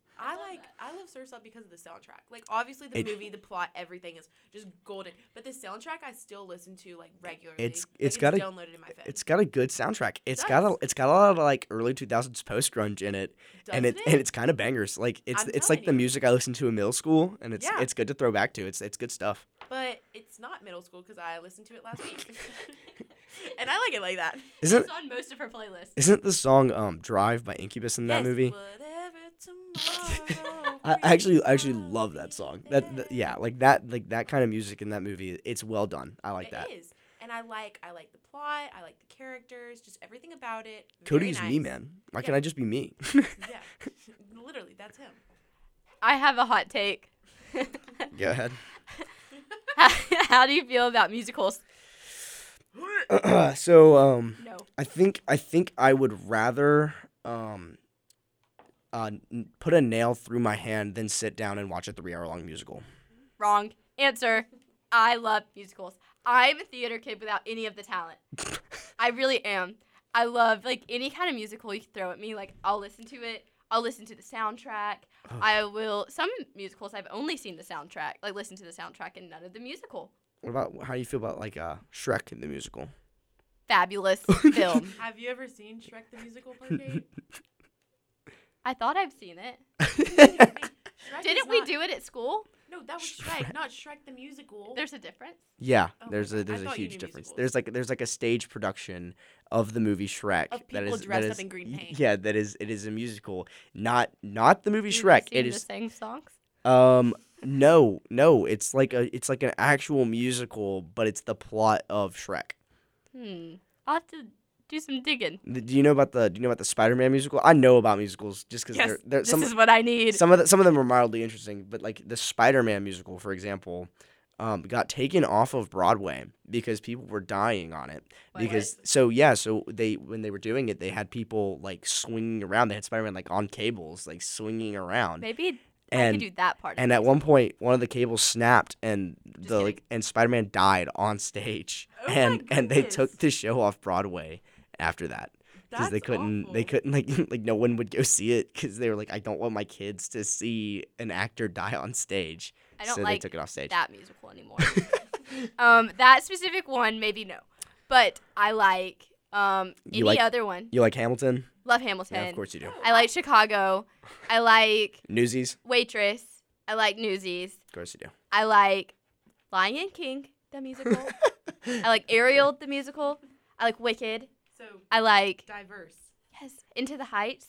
Speaker 1: I like I love Surf's Up because of the soundtrack. Like obviously the
Speaker 3: It-
Speaker 1: movie, the plot, everything is just golden. But the soundtrack I still listen to like regularly.
Speaker 3: It's-
Speaker 1: Like,
Speaker 3: it's got a-
Speaker 1: downloaded in my phone.
Speaker 3: It's got a good soundtrack. It's got a it's got a lot of like early two thousands post grunge in it, and
Speaker 1: Doesn't
Speaker 3: it, and it's kind of bangers. Like it's
Speaker 1: I'm
Speaker 3: it's like
Speaker 1: telling
Speaker 3: the music I listened to in middle school, and it's
Speaker 1: Yeah.
Speaker 3: it's good to throw back to. It's it's good stuff.
Speaker 1: But it's not middle school because I listened to it last week, and I like it like that.
Speaker 3: Isn't
Speaker 2: it's on most of her playlists.
Speaker 3: isn't the song um Drive by Incubus in that
Speaker 1: Yes,
Speaker 3: movie?
Speaker 1: Whatever tomorrow
Speaker 3: I I actually I actually love that song. That, that yeah, like that like that kind of music in that movie. It's well done. I like
Speaker 1: It
Speaker 3: that.
Speaker 1: is. And I like I like the plot. I like the characters. Just everything about it. very
Speaker 3: Cody's me, man. Why
Speaker 1: Yeah.
Speaker 3: can't I just be me?
Speaker 1: Yeah, literally, that's him.
Speaker 2: I have a hot take.
Speaker 3: Go ahead.
Speaker 2: how, how do you feel about musicals?
Speaker 3: so um
Speaker 2: No.
Speaker 3: I think I think I would rather um uh put a nail through my hand then sit down and watch a 3-hour long musical.
Speaker 2: Wrong. Answer. I love musicals. I'm a theater kid without any of the talent. I really am. I love like any kind of musical you throw at me. Like I'll listen to it. I'll listen to the soundtrack.
Speaker 3: Oh.
Speaker 2: I will. Some musicals I've only seen the soundtrack, like listen to the soundtrack and none of the musical.
Speaker 3: What about how do you feel about like uh Shrek in the musical?
Speaker 2: Fabulous film.
Speaker 1: Have you ever seen Shrek the musical, Parkade?
Speaker 2: I thought I've seen it. Didn't we
Speaker 1: not-
Speaker 2: do it at school?
Speaker 1: No, that was Shrek, not Shrek the musical.
Speaker 2: There's a difference.
Speaker 3: yeah,
Speaker 1: Oh
Speaker 3: there's a there's a huge difference.
Speaker 1: musicals.
Speaker 3: There's like there's like a stage production of the movie Shrek
Speaker 1: Of
Speaker 3: that
Speaker 1: people
Speaker 3: is that
Speaker 1: dressed up in green paint.
Speaker 3: Yeah, that is it is a musical, not not the movie
Speaker 2: You've
Speaker 3: Shrek.
Speaker 2: seen
Speaker 3: It
Speaker 2: the same songs.
Speaker 3: Um, no, no, it's like a it's like an actual musical, but it's the plot of Shrek.
Speaker 2: Hmm. I'll have to do some digging.
Speaker 3: Do you know about the Do you know about the Spider-Man musical? I know about musicals just because
Speaker 1: Yes,
Speaker 3: they're, they're
Speaker 2: This
Speaker 3: some
Speaker 2: is what I need.
Speaker 3: some of the, some of them are mildly interesting, but like the Spider-Man musical, for example, um, got taken off of Broadway because people were dying on it.
Speaker 2: Why
Speaker 3: because so yeah, so they when they were doing it, they had people like swinging around. They had Spider-Man like on cables, like swinging around.
Speaker 2: Maybe I
Speaker 3: and
Speaker 2: could do that part.
Speaker 3: and at one point one of the cables snapped and the
Speaker 1: kidding.
Speaker 3: like and spider-man died on stage
Speaker 1: Oh
Speaker 3: and and they took the show off broadway after that because they couldn't they couldn't like like no one would go see it because they were like i don't want my kids to see an actor die on stage
Speaker 4: I don't
Speaker 3: so
Speaker 4: like
Speaker 3: they took it off stage.
Speaker 4: that musical anymore. um, that specific one, maybe no, but I like um any
Speaker 3: like-
Speaker 4: other one.
Speaker 3: You like Hamilton?
Speaker 4: Love Hamilton.
Speaker 3: Yeah, of course you do.
Speaker 4: I like Chicago. I like
Speaker 3: Newsies?
Speaker 4: Waitress. I like Newsies.
Speaker 3: Of course you do.
Speaker 4: I like Lion King, the musical. I like Ariel, the musical. I like Wicked.
Speaker 1: So
Speaker 4: I like
Speaker 1: diverse.
Speaker 4: yes, Into the Heights.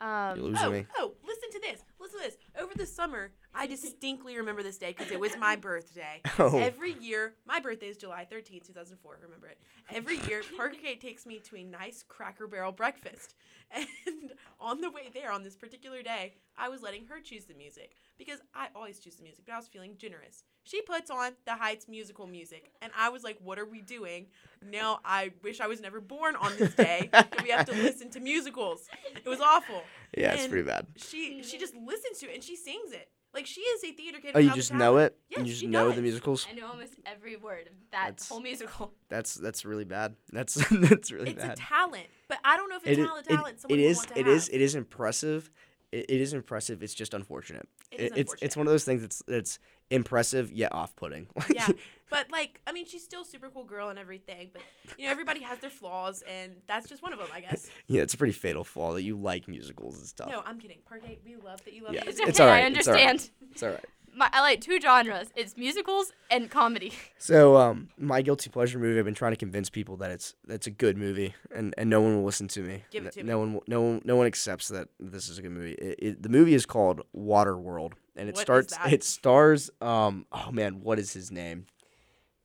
Speaker 3: You're
Speaker 4: Um,
Speaker 3: losing
Speaker 1: Oh,
Speaker 3: me.
Speaker 1: oh, listen to this. Listen to this. Over the summer, I distinctly remember this day because it was my birthday.
Speaker 3: Oh.
Speaker 1: Every year, my birthday is July 13th, 2004. Remember it. Every year, Parker Kate takes me to a nice Cracker Barrel breakfast. And on the way there, on this particular day, I was letting her choose the music because I always choose the music, but I was feeling generous. She puts on the Heights musical music, and I was like, What are we doing? Now I wish I was never born on this day. that we have to listen to musicals. It was awful
Speaker 3: Yeah, it's pretty bad.
Speaker 1: she she just listens to it and she sings it. Like she is a theater kid.
Speaker 3: Oh, you just know it?
Speaker 1: Yes,
Speaker 3: you just
Speaker 1: she
Speaker 3: know
Speaker 1: does.
Speaker 3: the musicals?
Speaker 4: I know almost every word of that
Speaker 3: That's-
Speaker 4: whole musical.
Speaker 3: That's that's really bad. That's that's really bad.
Speaker 1: It's a talent, but I don't know if it's
Speaker 3: is,
Speaker 1: talent.
Speaker 3: it,
Speaker 1: talent. someone
Speaker 3: it
Speaker 1: would
Speaker 3: is
Speaker 1: want to
Speaker 3: it is
Speaker 1: have.
Speaker 3: it is impressive. It, it is impressive. It's just unfortunate.
Speaker 1: It is
Speaker 3: It- it's it's one of those things that's that's impressive yet off-putting.
Speaker 1: yeah, but like I mean, she's still a super cool girl and everything. But you know, everybody has their flaws, and that's just one of them, I guess.
Speaker 3: yeah, it's a pretty fatal flaw that you like musicals and stuff.
Speaker 1: No, I'm kidding. Parkgate, we love that you love
Speaker 3: Yeah,
Speaker 4: It's,
Speaker 3: it's alright,
Speaker 4: I
Speaker 3: it's alright.
Speaker 4: understand.
Speaker 3: It's all right.
Speaker 4: My, I like two genres. It's musicals and comedy.
Speaker 3: So, um, my guilty pleasure movie. I've been trying to convince people that it's that's a good movie, and, and no one will listen to me.
Speaker 1: Give it to
Speaker 3: no one, no one, no one accepts that this is a good movie. It, it, the movie is called Waterworld, and it
Speaker 1: What
Speaker 3: starts. It stars. Um. Oh man, what is his name?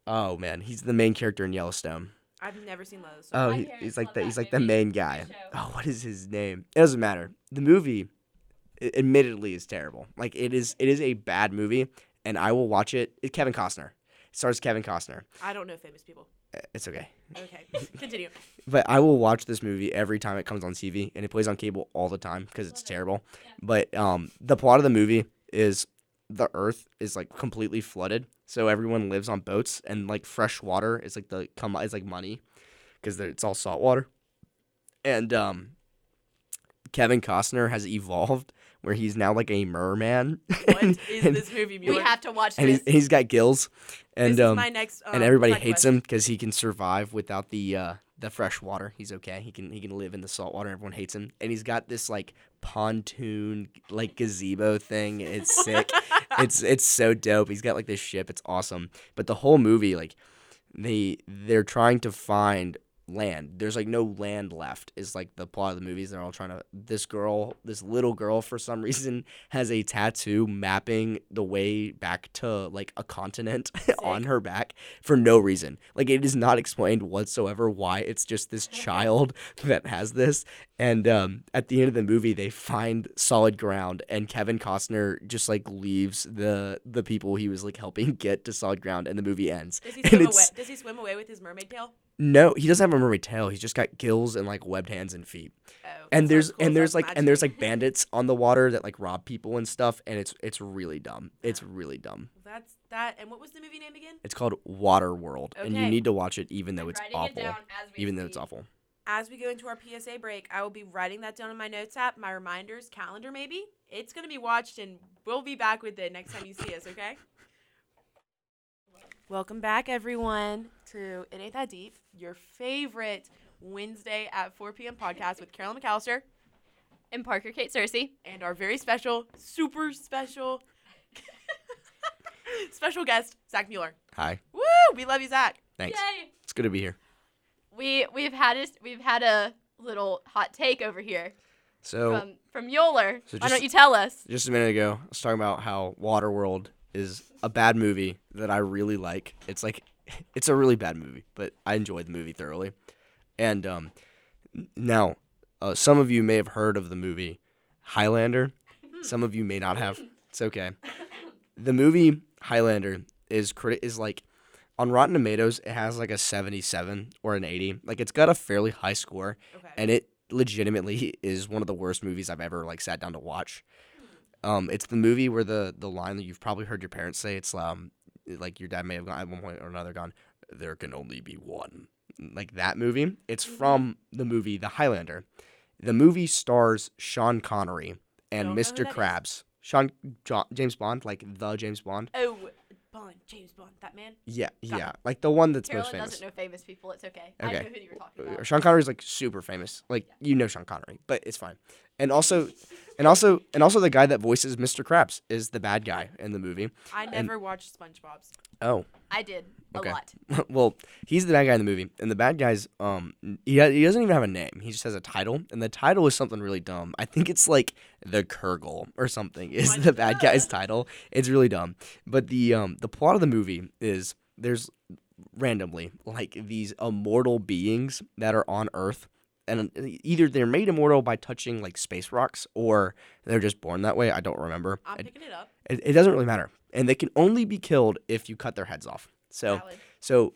Speaker 3: Oh man, he's the main character in Yellowstone.
Speaker 1: I've never seen those.
Speaker 3: Oh, he, he's like the he's like the main guy. Oh, what is his name? It doesn't matter. The movie, admittedly, is terrible. Like it is. It is a bad movie, and I will watch it. It Kevin Costner. It stars Kevin Costner.
Speaker 1: I don't know famous people.
Speaker 3: Uh, It's okay.
Speaker 1: Okay, continue.
Speaker 3: But I will watch this movie every time it comes on TV, and it plays on cable all the time because it's terrible.
Speaker 4: Yeah.
Speaker 3: But um, the plot of the movie is the Earth is like completely flooded, so everyone lives on boats, and like fresh water is like the come is like money because it's all salt water. And um, Kevin Costner has evolved where he's now like a merman.
Speaker 1: What
Speaker 3: and,
Speaker 1: is
Speaker 3: and,
Speaker 1: this movie?
Speaker 4: We have to watch
Speaker 3: and
Speaker 4: this.
Speaker 3: he's, he's got gills, and
Speaker 1: this
Speaker 3: um,
Speaker 1: is my next. Um,
Speaker 3: and everybody hates
Speaker 1: quest.
Speaker 3: him because he can survive without the uh, the fresh water. He's okay. He can he can live in the salt water. Everyone hates him, and he's got this like pontoon like gazebo thing. It's sick. it's it's so dope. He's got like this ship. It's awesome. But the whole movie, like they they're trying to find land. There's like no land left. Is like the plot of the movies. They're all trying to. This girl, this little girl, for some reason, has a tattoo mapping the way back to like a continent on her back for no reason. Like it is not explained whatsoever why. It's just this child that has this. And um, at the end of the movie, they find solid ground, and Kevin Costner just like leaves the the people he was like helping get to solid ground, and the movie ends.
Speaker 1: Does he swim away? Does he swim away with his mermaid tail?
Speaker 3: No, he doesn't have a mermaid tail. He's just got gills and like webbed hands and feet.
Speaker 1: Oh,
Speaker 3: And there's
Speaker 1: cool
Speaker 3: and there's like and there's like bandits on the water that like rob people and stuff, and it's it's really dumb. It's really dumb.
Speaker 1: That's that. And what was the movie name again?
Speaker 3: It's called Water World, and you
Speaker 1: Okay.
Speaker 3: need to watch it even though
Speaker 4: I'm
Speaker 3: it's
Speaker 4: writing
Speaker 3: awful.
Speaker 4: it down as we
Speaker 3: Even though it's
Speaker 4: speak.
Speaker 3: awful.
Speaker 1: As we go into our PSA break, I will be writing that down in my notes app, my reminders, calendar maybe. It's gonna be watched, and we'll be back with it next time you see us. Okay. Welcome back, everyone, to It Ain't That Deep, your favorite Wednesday at 4 p.m. podcast with Carolyn McAllister
Speaker 4: And Parker Kate Cersei.
Speaker 1: and our very special, super special, special guest, Zach Muller.
Speaker 3: Hi,
Speaker 1: Woo! We love you, Zach.
Speaker 3: thanks.
Speaker 4: Yay!
Speaker 3: It's good to be here.
Speaker 4: We we've had a we've had a little hot take over here
Speaker 3: So
Speaker 4: from from Muller.
Speaker 3: So
Speaker 4: Why don't you tell us?
Speaker 3: just a minute ago, I was talking about how Waterworld is a bad movie that I really like. It's like it's a really bad movie, but I enjoyed the movie thoroughly. And um, now, uh, some of you may have heard of the movie Highlander. Some of you may not have. It's okay. The movie Highlander is is like on Rotten Tomatoes. It has like a seventy-seven or an eighty. Like it's got a fairly high score
Speaker 1: Okay.
Speaker 3: and it legitimately is one of the worst movies I've ever like sat down to watch. Um, it's the movie where the the line that you've probably heard your parents say. It's um, like your dad may have gone at one point or another gone. There can only be one. Like that movie. It's from the movie The Highlander. The movie stars Sean Connery and
Speaker 1: Don't know who
Speaker 3: Mr. Krabs. Sean John, James Bond, like the James Bond.
Speaker 1: Oh, Bond, James Bond, that man.
Speaker 3: Yeah,
Speaker 1: Got
Speaker 3: yeah, like the one that's
Speaker 4: Carolyn
Speaker 3: most famous.
Speaker 4: doesn't know famous people. It's okay. I
Speaker 3: Okay.
Speaker 4: know who you were talking about.
Speaker 3: Sean Connery's like super famous. Like you know Sean Connery, but it's fine. And also, and also, and also the guy that voices Mr. Krabs is the bad guy in the movie.
Speaker 1: I never watched SpongeBob's.
Speaker 3: Oh,
Speaker 4: I did a
Speaker 3: Okay.
Speaker 4: lot.
Speaker 3: well, he's the bad guy in the movie, and the bad guy's um he he doesn't even have a name. He just has a title, and the title is something really dumb. I think it's like the Kurgle or something is the bad guy's title. It's really dumb. But the um the plot of the movie is there's randomly like these immortal beings that are on Earth. And either they're made immortal by touching like space rocks, or they're just born that way. I don't remember.
Speaker 1: I'm
Speaker 3: It,
Speaker 1: picking it up.
Speaker 3: it, it doesn't really matter, and they can only be killed if you cut their heads off. So,
Speaker 1: Valid.
Speaker 3: so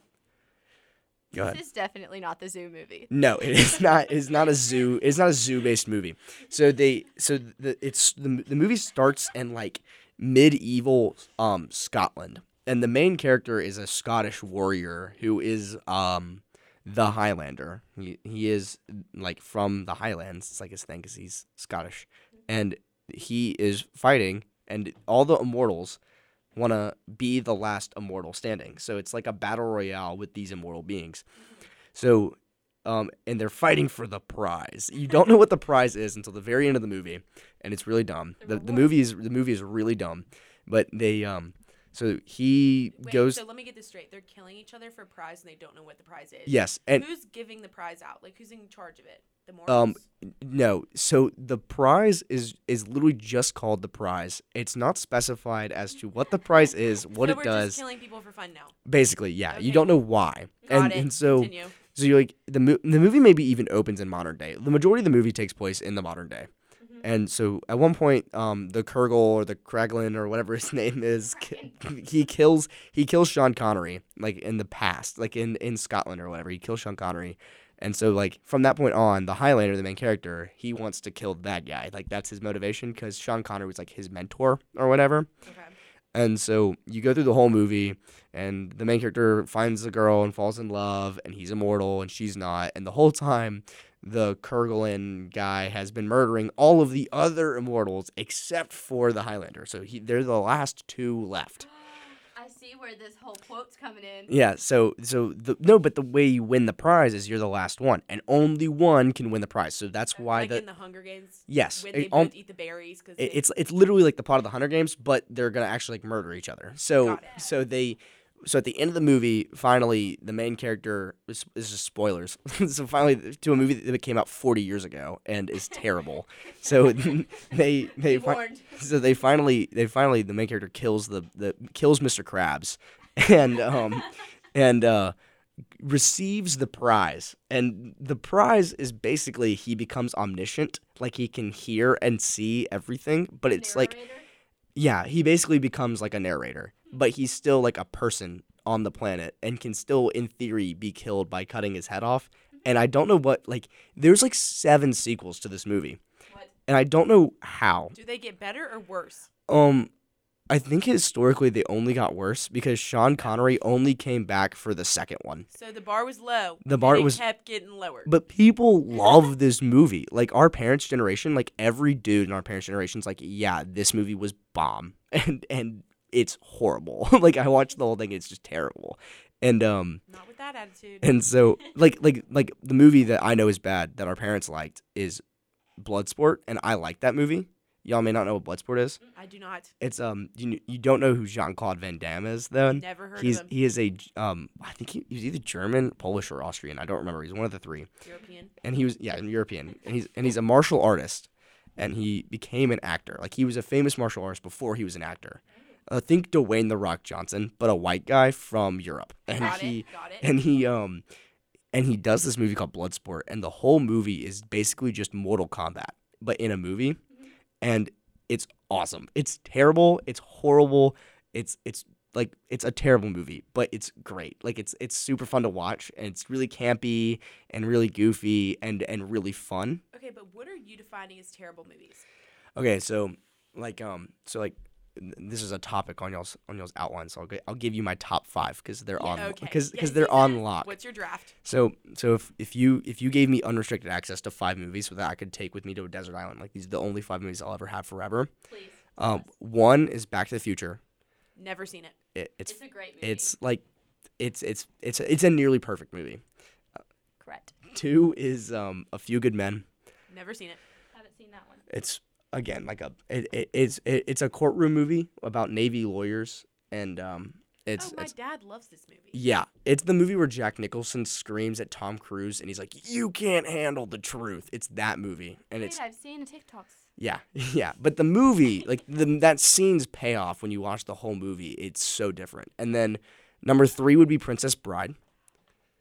Speaker 3: go ahead.
Speaker 4: This is definitely not the zoo movie.
Speaker 3: No, it is not. It's not a zoo. It's not a zoo-based movie. So they, so the it's the the movie starts in like medieval um Scotland, and the main character is a Scottish warrior who is um the Highlander. He he is like from the Highlands. It's like his thing because he's Scottish, and he is fighting, and all the immortals want to be the last immortal standing. So it's like a battle royale with these immortal beings. So, um, and they're fighting for the prize. You don't know what the prize is until the very end of the movie, and it's really dumb.
Speaker 1: The
Speaker 3: The, the movie is the movie is really dumb, but they um, so he
Speaker 1: Wait,
Speaker 3: goes
Speaker 1: so let me get this straight. They're killing each other for a prize and they don't know what the prize is.
Speaker 3: yes, and
Speaker 1: who's giving the prize out? Like who's in charge of it? The
Speaker 3: Um, no. So the prize is is literally just called the prize. It's not specified as to what the prize is, what
Speaker 1: so
Speaker 3: it
Speaker 1: we're
Speaker 3: does.
Speaker 1: Just killing people for fun now.
Speaker 3: Basically, yeah. You don't know why,
Speaker 1: Got
Speaker 3: and
Speaker 1: it.
Speaker 3: and so.
Speaker 1: Continue.
Speaker 3: So you're like the mo- the movie maybe even opens in modern day. The majority of the movie takes place in the modern day. And so at one point, um, the Kurgle or the Kraglin or whatever his name is, he kills he kills Sean Connery like in the past, like in in Scotland or whatever. He kills Sean Connery, and so like from that point on, the Highlander, the main character, he wants to kill that guy. Like that's his motivation because Sean Connery was like his mentor or whatever.
Speaker 1: Okay.
Speaker 3: And so you go through the whole movie, and the main character finds a girl and falls in love, and he's immortal, and she's not. And the whole time, the Kurglin guy has been murdering all of the other immortals except for the Highlander. So he, they're the last two left.
Speaker 4: I see where this whole quote's coming in.
Speaker 3: Yeah. So so the no, but the way you win the prize is you're the last one, and only one can win the prize. So that's why
Speaker 1: like
Speaker 3: the
Speaker 1: in the Hunger Games.
Speaker 3: yes,
Speaker 1: When
Speaker 3: it-
Speaker 1: they
Speaker 3: um,
Speaker 1: both eat the berries because
Speaker 3: it- it's it's literally like the plot of the Hunger Games, but they're gonna actually like murder each other. So
Speaker 1: Got it.
Speaker 3: so they so at the end of the movie, finally the main character this, this is just spoilers. so finally to a movie that came out forty years ago and is terrible. so they they fi- so they finally they finally the main character kills the the kills Mr. Krabs and um and uh receives the prize and the prize is basically he becomes omniscient like he can hear and see everything but it's like yeah he basically becomes like a narrator but he's still like a person on the planet and can still in theory be killed by cutting his head off and i don't know what like there's like seven sequels to this movie
Speaker 2: What?
Speaker 3: and i don't know how
Speaker 1: Do they get better or worse?
Speaker 3: um, I think historically they only got worse because Sean Connery only came back for the second one.
Speaker 1: So the bar was low.
Speaker 3: The bar
Speaker 1: it
Speaker 3: was-
Speaker 1: kept getting lower.
Speaker 3: But people love this movie. Like our parents' generation, like every dude in our parents' generation's like, yeah, this movie was bomb, and and it's horrible. like I watched the whole thing, it's just terrible, and um,
Speaker 1: Not with that attitude.
Speaker 3: and so like like like the movie that I know is bad that our parents liked is Bloodsport, and I like that movie. Y'all may not know what Bloodsport is.
Speaker 1: I do not.
Speaker 3: It's um you you don't know who Jean Claude Van Damme is though.
Speaker 1: Never heard
Speaker 3: He's
Speaker 1: of him.
Speaker 3: he is a um I think he, he's either German, Polish, or Austrian. I don't remember. He's one of the three.
Speaker 1: European.
Speaker 3: And he was yeah, European. And he's and he's a martial artist. And he became an actor. Like he was a famous martial artist before he was an actor. Uh, think Dwayne the Rock Johnson, but a white guy from Europe. And
Speaker 1: Got
Speaker 3: he
Speaker 1: it. Got it.
Speaker 3: and he um and he does this movie called Bloodsport, and the whole movie is basically just Mortal Kombat, but in a movie, and it's awesome. It's terrible. It's horrible. It's it's like it's a terrible movie, but it's great. Like it's it's super fun to watch, and it's really campy and really goofy and and really fun.
Speaker 1: okay, but what are you defining as terrible movies?
Speaker 3: Okay, so like um so like this is a topic on y'all's on y'all's outline, so I'll gi- I'll give you my top five because they're on
Speaker 1: okay.
Speaker 3: because
Speaker 1: Yeah,
Speaker 3: because
Speaker 1: you
Speaker 3: they're on lock.
Speaker 1: What's your draft?
Speaker 3: So so if, if you if you gave me unrestricted access to five movies that I could take with me to a desert island, like these are the only five movies I'll ever have forever.
Speaker 2: Please.
Speaker 3: Um, one is Back to the Future.
Speaker 1: Never seen it.
Speaker 3: It, it's
Speaker 2: It's a great movie.
Speaker 3: it's like it's it's it's it's a nearly perfect movie.
Speaker 4: Correct.
Speaker 3: Two is um, A Few Good Men.
Speaker 1: Never seen it.
Speaker 2: haven't seen that one.
Speaker 3: It's again like a it, it, it's it, it's a courtroom movie about Navy lawyers and um, it's
Speaker 1: oh, my
Speaker 3: it's
Speaker 1: dad loves this movie.
Speaker 3: Yeah, it's the movie where Jack Nicholson screams at Tom Cruise and he's like, "You can't handle the truth." It's that movie, and
Speaker 4: Wait,
Speaker 3: it's
Speaker 4: I've seen the TikToks.
Speaker 3: yeah, yeah. But the movie, like the that scene's payoff when you watch the whole movie, it's so different. And then number three would be Princess Bride.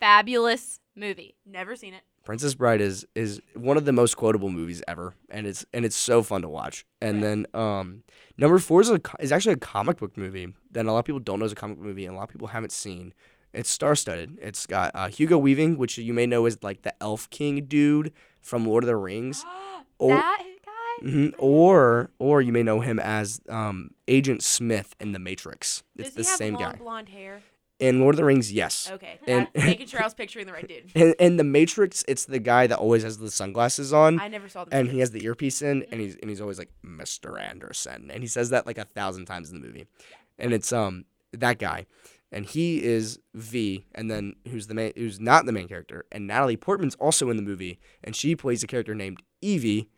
Speaker 4: Fabulous movie.
Speaker 1: Never seen it.
Speaker 3: Princess Bride is is one of the most quotable movies ever, and it's and it's so fun to watch. And then um, number four is a is actually a comic book movie that a lot of people don't know is a comic book movie, and a lot of people haven't seen. It's star studded. It's got uh, Hugo Weaving, which you may know as like the Elf King dude from Lord of the Rings, or
Speaker 4: that guy?
Speaker 3: mhm, or or you may know him as um, Agent Smith in The Matrix. It's
Speaker 1: Does
Speaker 3: the
Speaker 1: he have
Speaker 3: same
Speaker 1: long
Speaker 3: guy
Speaker 1: blonde hair?
Speaker 3: In Lord of the Rings. Yes.
Speaker 1: Okay.
Speaker 3: And-
Speaker 1: making sure I was picturing the right dude.
Speaker 3: In, in The Matrix, it's the guy that always has the sunglasses on.
Speaker 1: I never saw the
Speaker 3: and
Speaker 1: movie.
Speaker 3: he has the earpiece in, and he's and he's always like Mr. Anderson, and he says that like a thousand times in the movie, and it's um that guy, and he is V, and then who's the main who's not the main character, and Natalie Portman's also in the movie, and she plays a character named Evie,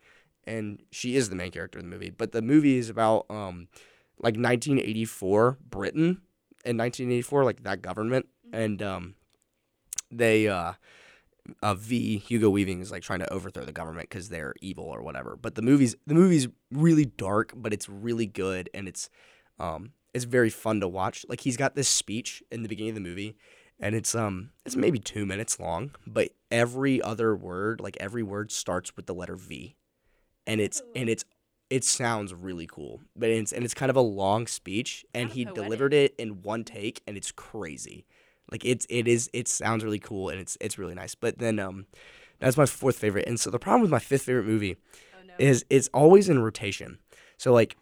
Speaker 3: and she is the main character in the movie, but the movie is about um like 1984 Britain, in 1984 like that government, and um they uh uh, V Hugo Weaving is like trying to overthrow the government because they're evil or whatever. But the movie's the movie's really dark, but it's really good and it's um it's very fun to watch. Like he's got this speech in the beginning of the movie, and it's um it's maybe two minutes long, but every other word, like every word, starts with the letter V, and it's and it's it sounds really cool, but it's and it's kind of a long speech, and he
Speaker 1: poetic.
Speaker 3: delivered it in one take, and it's crazy. Like it's it is it sounds really cool and it's it's really nice. But then um that's my fourth favorite. And so the problem with my fifth favorite movie
Speaker 1: oh no.
Speaker 3: is it's always in rotation. So like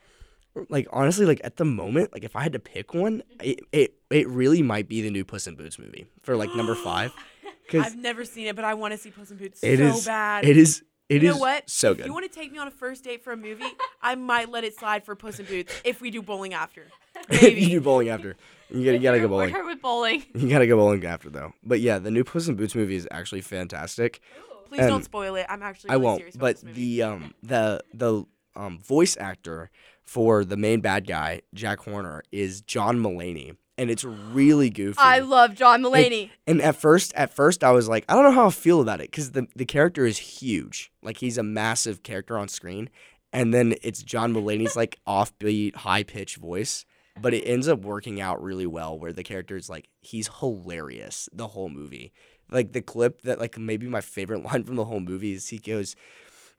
Speaker 3: like honestly like at the moment like if I had to pick one, it it, it really might be the new Puss in Boots movie for like number 5 cuz
Speaker 1: I've never seen it, but I want to see Puss in Boots
Speaker 3: it
Speaker 1: so
Speaker 3: is
Speaker 1: bad.
Speaker 3: it is it
Speaker 1: you
Speaker 3: is
Speaker 1: know what?
Speaker 3: so
Speaker 1: If
Speaker 3: good.
Speaker 1: you want to take me on a first date for a movie, I might let it slide for Puss in Boots if we do bowling after.
Speaker 3: you do bowling after. You gotta, you gotta go bowling.
Speaker 4: We're with bowling.
Speaker 3: You gotta go bowling after though. But yeah, the new Puss in Boots movie is actually fantastic.
Speaker 1: Please
Speaker 3: And
Speaker 1: don't spoil it. I'm actually
Speaker 3: I won't.
Speaker 1: serious
Speaker 3: But the um the the um voice actor for the main bad guy, Jack Horner, is John Mulaney, and it's really goofy.
Speaker 4: I love John Mulaney.
Speaker 3: and at first, at first, I was like, I don't know how I feel about it because the the character is huge, like he's a massive character on screen, and then it's John Mulaney's like offbeat, high pitched voice. But it ends up working out really well where the character is like he's hilarious the whole movie. Like the clip that like maybe my favorite line from the whole movie is he goes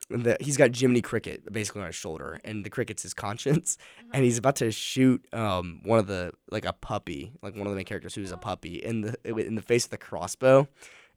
Speaker 3: the, he's got Jiminy Cricket basically on his shoulder, and the cricket's his conscience, and he's about to shoot um one of the like a puppy, like one of the main characters who's a puppy, in the in the face of the crossbow,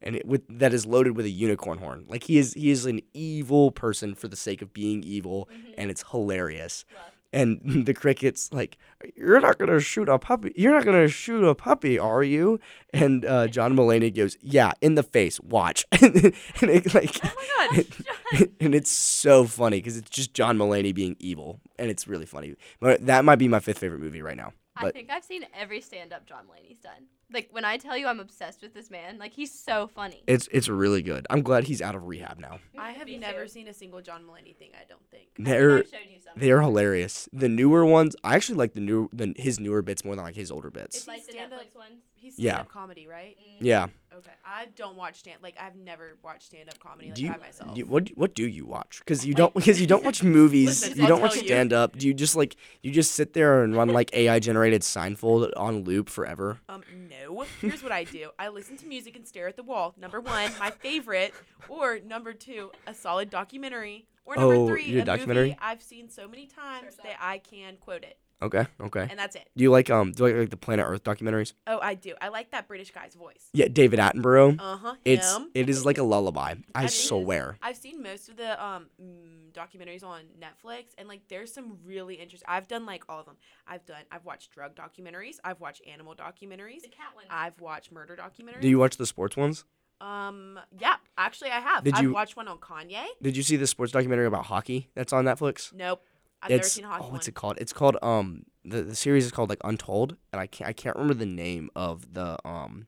Speaker 3: and it with that is loaded with a unicorn horn. Like he is he is an evil person for the sake of being evil, and it's hilarious. And the cricket's like, "You're not gonna shoot a puppy. You're not gonna shoot a puppy, are you?" And uh, John Mulaney goes, "Yeah, in the face. Watch." and it, like,
Speaker 1: oh my god.
Speaker 3: and it's so funny because it's just John Mulaney being evil, and it's really funny. But that might be my fifth favorite movie right now.
Speaker 4: I think I've seen every stand up John Mulaney's done. Like when I tell you I'm obsessed with this man, like he's so funny.
Speaker 3: it's it's really good. I'm glad he's out of rehab now.
Speaker 1: I have
Speaker 2: Me
Speaker 1: never
Speaker 2: too.
Speaker 1: seen a single John Mulaney thing. I don't think.
Speaker 3: They're
Speaker 2: I've showed you some.
Speaker 3: they're hilarious. The newer ones, I actually like the new the his newer bits more than like his older bits.
Speaker 2: It's like the? Netflix ones.
Speaker 1: He's
Speaker 3: Yeah.
Speaker 1: stand-up comedy, right?
Speaker 2: Mm.
Speaker 3: Yeah.
Speaker 1: Okay. I don't watch stand like I've never watched stand-up comedy like
Speaker 3: Do you,
Speaker 1: by myself.
Speaker 3: do you- what what do you watch? Because you don't because you don't watch movies.
Speaker 1: Listen,
Speaker 3: you
Speaker 1: I'll
Speaker 3: don't watch stand up. Do you just like you just sit there and run like AI generated Seinfeld on loop forever?
Speaker 1: Um, no. Here's what I do. I listen to music and stare at the wall. Number one, my favorite, or number two, a solid documentary, or number
Speaker 3: Oh,
Speaker 1: three,
Speaker 3: you're a
Speaker 1: a
Speaker 3: documentary?
Speaker 1: movie I've seen so many times that I can quote it,
Speaker 3: Okay, okay.
Speaker 1: and that's it.
Speaker 3: Do you like um do you like, like the Planet Earth documentaries?
Speaker 1: Oh, I do. I like that British guy's voice.
Speaker 3: Yeah, David Attenborough.
Speaker 1: Uh huh.
Speaker 3: It's
Speaker 1: him.
Speaker 3: it is like a lullaby. I,
Speaker 1: I think it is.
Speaker 3: swear.
Speaker 1: I've seen most of the um mm, documentaries on Netflix, and like there's some really interesting. I've done like all of them. I've done. I've watched drug documentaries. I've watched animal documentaries.
Speaker 2: The cat one.
Speaker 1: I've watched murder documentaries.
Speaker 3: Do you watch the sports ones?
Speaker 1: Um. Yeah. Actually, I have.
Speaker 3: Did
Speaker 1: I've
Speaker 3: you-
Speaker 1: watched one on Kanye.
Speaker 3: Did you see the sports documentary about hockey that's on Netflix?
Speaker 1: Nope. I've never
Speaker 3: it's
Speaker 1: seen a hockey
Speaker 3: oh, what's it called? It's called um the, the series is called like Untold, and I can't I can't remember the name of the um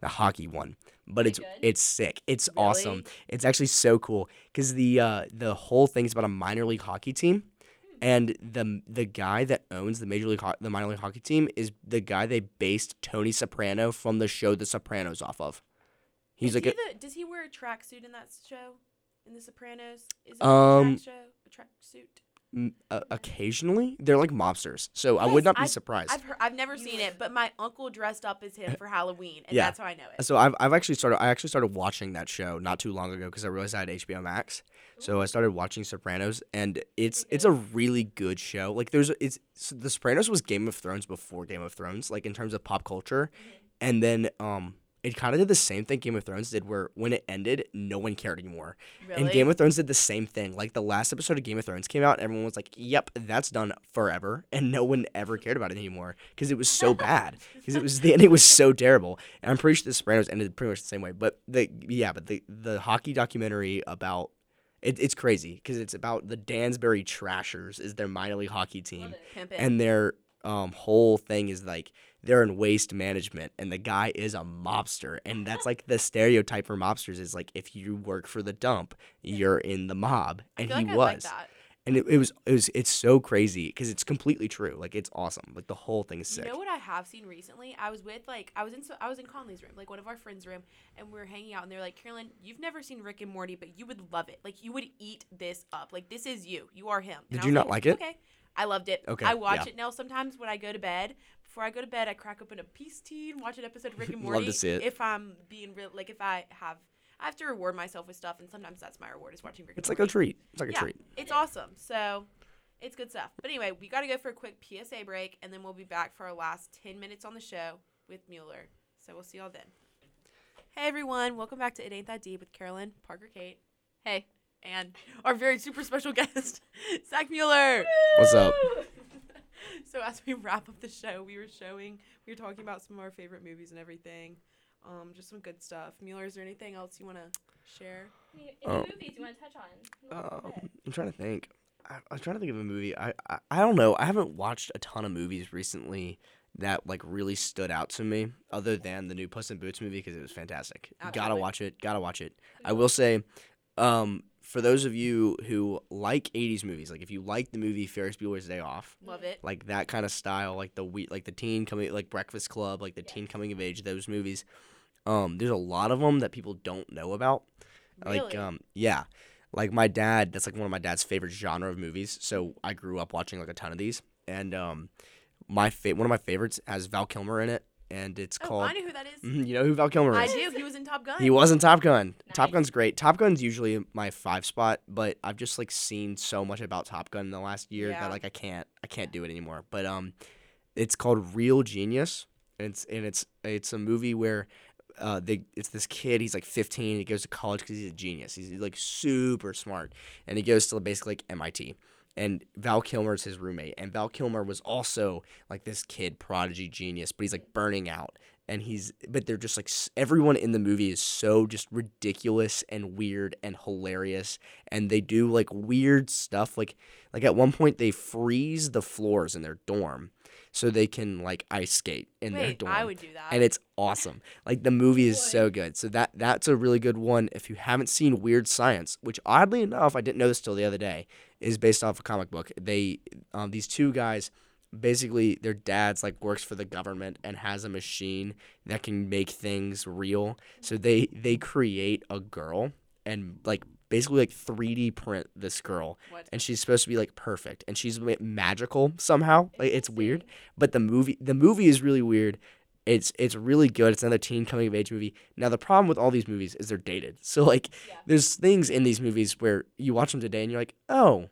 Speaker 3: the hockey one, but it's it's sick. It's awesome. It's actually so cool because the uh the whole thing's about a minor league hockey team. And the the guy that owns the major league ho- the minor league hockey team is the guy they based Tony Soprano from the show The Sopranos off of. He's
Speaker 1: Is
Speaker 3: like
Speaker 1: he
Speaker 3: a,
Speaker 1: the, does he wear a tracksuit in that show? In The Sopranos? Is it
Speaker 3: Um,
Speaker 1: a track show? A tracksuit?
Speaker 3: Uh, occasionally they're like mobsters, so I would not be
Speaker 1: I've-
Speaker 3: surprised.
Speaker 1: I've heard, I've never
Speaker 2: You
Speaker 1: seen
Speaker 2: would.
Speaker 1: it, but my uncle dressed up as him for Halloween, and
Speaker 3: Yeah.
Speaker 1: that's how I know it.
Speaker 3: So I've I've actually started I actually started watching that show not too long ago because I realized I had HBO Max. So I started watching Sopranos and it's it's a really good show. Like there's it's so The Sopranos was Game of Thrones before Game of Thrones like in terms of pop culture. And then um it kind of did the same thing Game of Thrones did where when it ended no one cared anymore.
Speaker 1: Really?
Speaker 3: And Game of Thrones did the same thing. Like the last episode of Game of Thrones came out, and everyone was like, "Yep, that's done forever," and no one ever cared about it anymore because it was so bad. Because it was the ending was so terrible. And I'm pretty sure The Sopranos ended pretty much the same way. But the yeah, but the the hockey documentary about it, it's crazy because it's about the Danbury Trashers is their minor league hockey team
Speaker 2: Love it.
Speaker 1: Pimp it.
Speaker 3: and their um, whole thing is like they're in waste management and the guy is a mobster and that's like the stereotype for mobsters is like if you work for the dump you're in the mob and he
Speaker 1: like
Speaker 3: was
Speaker 1: like that.
Speaker 3: and it, it was it was it's so crazy because it's completely true like it's awesome like the whole thing is sick You
Speaker 1: know what I have seen recently? I was with like I was in so I was in Conley's room, like one of our friends' room, and we were hanging out, and they're like, "Carolyn, you've never seen Rick and Morty, but you would love it. Like you would eat this up. Like this is you. You are him." And
Speaker 3: Did you not like it?
Speaker 1: Okay, I loved it.
Speaker 3: Okay,
Speaker 1: I watch
Speaker 3: yeah.
Speaker 1: it now sometimes when I go to bed. Before I go to bed, I crack open a peace tea and watch an episode of Rick and Morty.
Speaker 3: Love
Speaker 1: Morty.
Speaker 3: to see it.
Speaker 1: If I'm being real, like if I have, I have to reward myself with stuff, and sometimes that's my reward is watching Rick.
Speaker 3: it's like a treat it's like a treat
Speaker 1: it's awesome. So it's good stuff. But anyway, we got to go for a quick PSA break, and then we'll be back for our last 10 minutes on the show with Muller. So we'll see y'all then. Hey, everyone. Welcome back to It Ain't That Deep with Carolyn, Parker Kate,
Speaker 4: Hey.
Speaker 1: And our very super special guest, Zach Muller.
Speaker 3: What's up?
Speaker 1: so as we wrap up the show, we were showing, we were talking about some of our favorite movies and everything. Um, just some good stuff. Muller, is there anything else you want to share?
Speaker 2: Any,
Speaker 3: Oh.
Speaker 2: any movies you want to touch on? You
Speaker 3: Um. I'm trying to think. I, I was trying to think of a movie. I, I I don't know. I haven't watched a ton of movies recently that like really stood out to me, other than the new Puss in Boots movie because it was fantastic. Gotta watch it. Gotta watch it. I will say, um, for those of you who like '80s movies, like if you like the movie Ferris Bueller's Day Off,
Speaker 1: Love it.
Speaker 3: like that kind of style, like the we like the teen coming, like Breakfast Club, like the teen coming of age, those movies. Um, there's a lot of them that people don't know about. Like um yeah. Like my dad, that's like one of my dad's favorite genre of movies. So I grew up watching like a ton of these. And um my fa- one of my favorites has Val Kilmer in it and it's
Speaker 1: Oh,
Speaker 3: called
Speaker 1: I know who that is.
Speaker 3: You know who Val Kilmer is.
Speaker 1: I do. He was in Top Gun.
Speaker 3: He was in Top Gun. Top Gun's great. Top Gun's usually my five spot, but I've just like seen so much about Top Gun in the last year
Speaker 1: Yeah.
Speaker 3: that like I can't I can't do it anymore. But um it's called Real Genius. And it's and it's it's a movie where uh, they, it's this kid. He's like 15. He goes to college because he's a genius. He's like super smart, and he goes to basically like MIT. And Val Kilmer is his roommate, and Val Kilmer was also like this kid prodigy genius, but he's like burning out. And he's, but they're just like everyone in the movie is so just ridiculous and weird and hilarious, and they do like weird stuff. Like, like at one point they freeze the floors in their dorm, so they can like ice skate in their dorm
Speaker 1: I would do that.
Speaker 3: and it's awesome. Like the movie is so good. So that that's a really good one. If you haven't seen Weird Science, which oddly enough I didn't know this till the other day, is based off a comic book. They um, these two guys basically their dad's like works for the government and has a machine that can make things real. So they they create a girl and like basically like 3D print this girl
Speaker 1: What?
Speaker 3: and she's supposed to be like perfect and she's magical somehow. Like it's weird but the movie the movie is really weird. It's it's really good. It's another teen coming of age movie. Now the problem with all these movies is they're dated. So like
Speaker 2: Yeah.
Speaker 3: there's things in these movies where you watch them today and you're like, "Oh,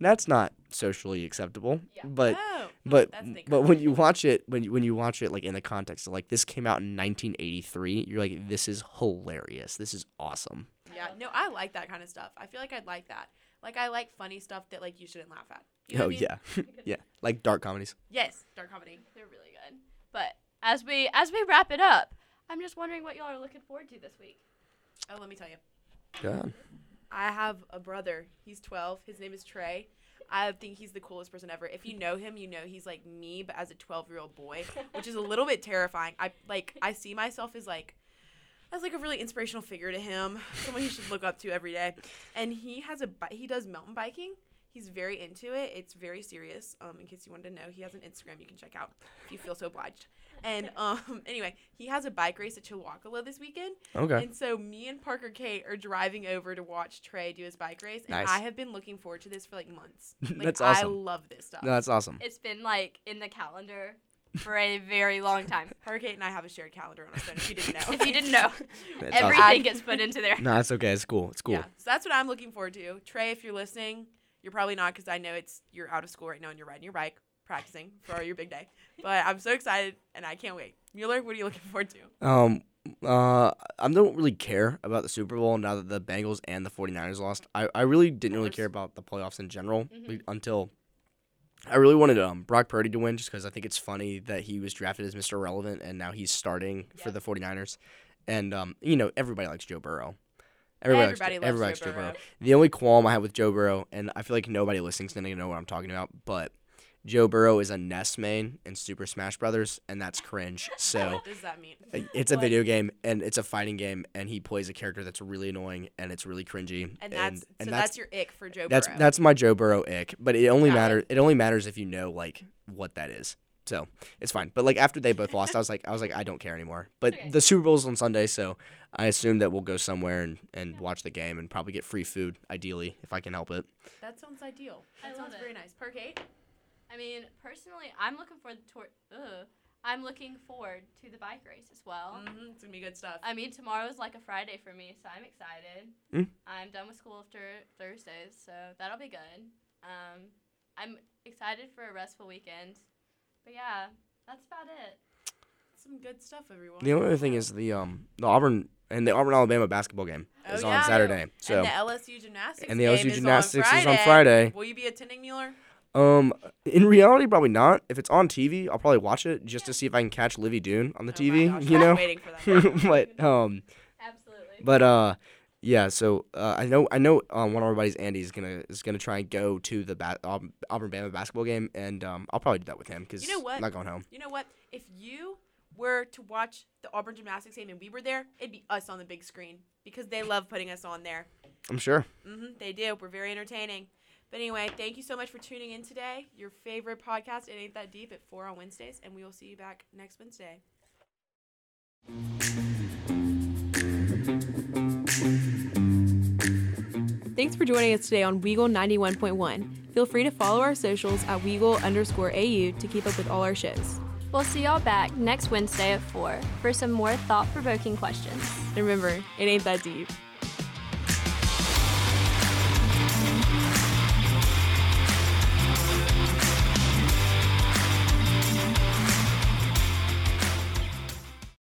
Speaker 3: that's not socially acceptable."
Speaker 2: Yeah.
Speaker 3: But
Speaker 1: oh,
Speaker 3: but but when you watch it when you, when you watch it like in the context of like this came out in 1983, you're like this is hilarious. This is awesome.
Speaker 1: yeah, no, I like that kind of stuff. I feel like I'd like that. Like I like funny stuff that like you shouldn't laugh at. You know
Speaker 3: oh
Speaker 1: I mean?
Speaker 3: yeah. yeah. Like dark comedies.
Speaker 1: Yes, dark comedy.
Speaker 4: They're really good. But as we as we wrap it up, I'm just wondering what y'all are looking forward to this week.
Speaker 1: Oh, let me tell you.
Speaker 3: God.
Speaker 1: I have a brother. He's 12. His name is Trey. I think he's the coolest person ever. If you know him, you know he's like me, but as a 12 year old boy, which is a little bit terrifying. I like I see myself as like as like a really inspirational figure to him, someone he should look up to every day. And he has a he does mountain biking. He's very into it. It's very serious. Um, in case you wanted to know, he has an Instagram you can check out if you feel so obliged. And um, anyway, he has a bike race at Chewacla this weekend.
Speaker 3: Okay.
Speaker 1: And so me and Parker Kate are driving over to watch Trey do his bike race, and
Speaker 3: Nice.
Speaker 1: I have been looking forward to this for like months. Like,
Speaker 3: That's
Speaker 1: I love this stuff.
Speaker 3: No, that's awesome.
Speaker 4: It's been like in the calendar for a very long time.
Speaker 1: Parker Kate and I have a shared calendar on our phone. If you didn't know.
Speaker 4: if you didn't know,
Speaker 3: That's
Speaker 4: everything
Speaker 3: awesome.
Speaker 4: gets put into there.
Speaker 3: No, that's okay. It's cool. It's cool.
Speaker 1: Yeah, so that's what I'm looking forward to. Trey, if you're listening, you're probably not because I know it's you're out of school right now and you're riding your bike, practicing for your big day. But I'm so excited and I can't wait. Muller, what are you looking forward to?
Speaker 3: Um, uh, I don't really care about the Super Bowl now that the Bengals and the 49ers lost. I, I really didn't really care about the playoffs in general
Speaker 4: Mhm.
Speaker 3: until I really wanted um Brock Purdy to win just because I think it's funny that he was drafted as Mr. Irrelevant and now he's starting for the 49ers. And um, you know, everybody likes Joe Burrow. Everybody,
Speaker 1: Everybody
Speaker 3: likes,
Speaker 1: loves
Speaker 3: everybody
Speaker 1: Joe
Speaker 3: likes Joe Burrow.
Speaker 1: Burrow.
Speaker 3: The only qualm I have with Joe Burrow, and I feel like nobody listening listening's gonna know what I'm talking about, but Joe Burrow is a Ness main in Super Smash Brothers, and that's cringe. So
Speaker 1: What does that mean?
Speaker 3: Uh, it's a
Speaker 4: What?
Speaker 3: video game and it's a fighting game, and he plays a character that's really annoying and it's really cringy.
Speaker 1: And that's
Speaker 3: and
Speaker 1: so
Speaker 3: that's
Speaker 1: that's, your ick for Joe
Speaker 3: that's
Speaker 1: Burrow.
Speaker 3: that's my Joe Burrow ick. But it only
Speaker 1: Got it.
Speaker 3: matters. It only matters if you know like what that is. So it's fine. But like after they both lost, I was like, I was like, I don't care anymore. But
Speaker 2: Okay.
Speaker 3: the Super Bowl's on Sunday, so I assume that we'll go somewhere and, and watch the game and probably get free food, ideally, if I can help it.
Speaker 1: that sounds ideal.
Speaker 2: I
Speaker 1: That
Speaker 2: love
Speaker 1: sounds
Speaker 2: it.
Speaker 1: very nice. Parker Kate?
Speaker 4: I mean, personally, I'm looking forward toward. Ugh, I'm looking forward to the bike race as well.
Speaker 1: Mm-hmm. It's gonna be good stuff.
Speaker 4: I mean, tomorrow's like a Friday for me, so I'm excited.
Speaker 3: Mm.
Speaker 4: I'm done with school after Thursdays, so that'll be good. Um, I'm excited for a restful weekend. But yeah, that's about it.
Speaker 1: Some good stuff, everyone.
Speaker 3: The only other thing is the um the Auburn and the Auburn Alabama basketball game
Speaker 1: Oh,
Speaker 3: is
Speaker 1: yeah.
Speaker 3: on Saturday. So
Speaker 1: and the LSU gymnastics
Speaker 3: And the
Speaker 1: game
Speaker 3: LSU
Speaker 1: is
Speaker 3: gymnastics
Speaker 1: on
Speaker 3: is on
Speaker 1: Friday.
Speaker 3: Friday.
Speaker 1: Will you be attending, Muller?
Speaker 3: Um, in reality, probably not. If it's on TV, I'll probably watch it just to see if I can catch Livvy Dunne on the
Speaker 1: Oh
Speaker 3: TV.
Speaker 1: gosh,
Speaker 3: you know,
Speaker 1: waiting for that.
Speaker 3: but um,
Speaker 2: Absolutely.
Speaker 3: but uh, yeah. So uh, I know I know um, one of our buddies, Andy, is gonna is gonna try and go to the ba- Aub- Auburn Bama basketball game, and um, I'll probably do that with him because
Speaker 1: You know what?
Speaker 3: I'm not going home.
Speaker 1: You know what? If you were to watch the Auburn gymnastics game and we were there, it'd be us on the big screen because they love putting us on there.
Speaker 3: I'm sure.
Speaker 1: hmm they do. We're very entertaining. But anyway, thank you so much for tuning in today. Your favorite podcast, It Ain't That Deep, at 4 on Wednesdays, and we will see you back next Wednesday. Thanks for joining us today on Weagle 91.1. Feel free to follow our socials at Weagle underscore AU to keep up with all our shows.
Speaker 4: We'll see y'all back next Wednesday at 4 for some more thought provoking questions.
Speaker 1: And remember, it ain't that deep.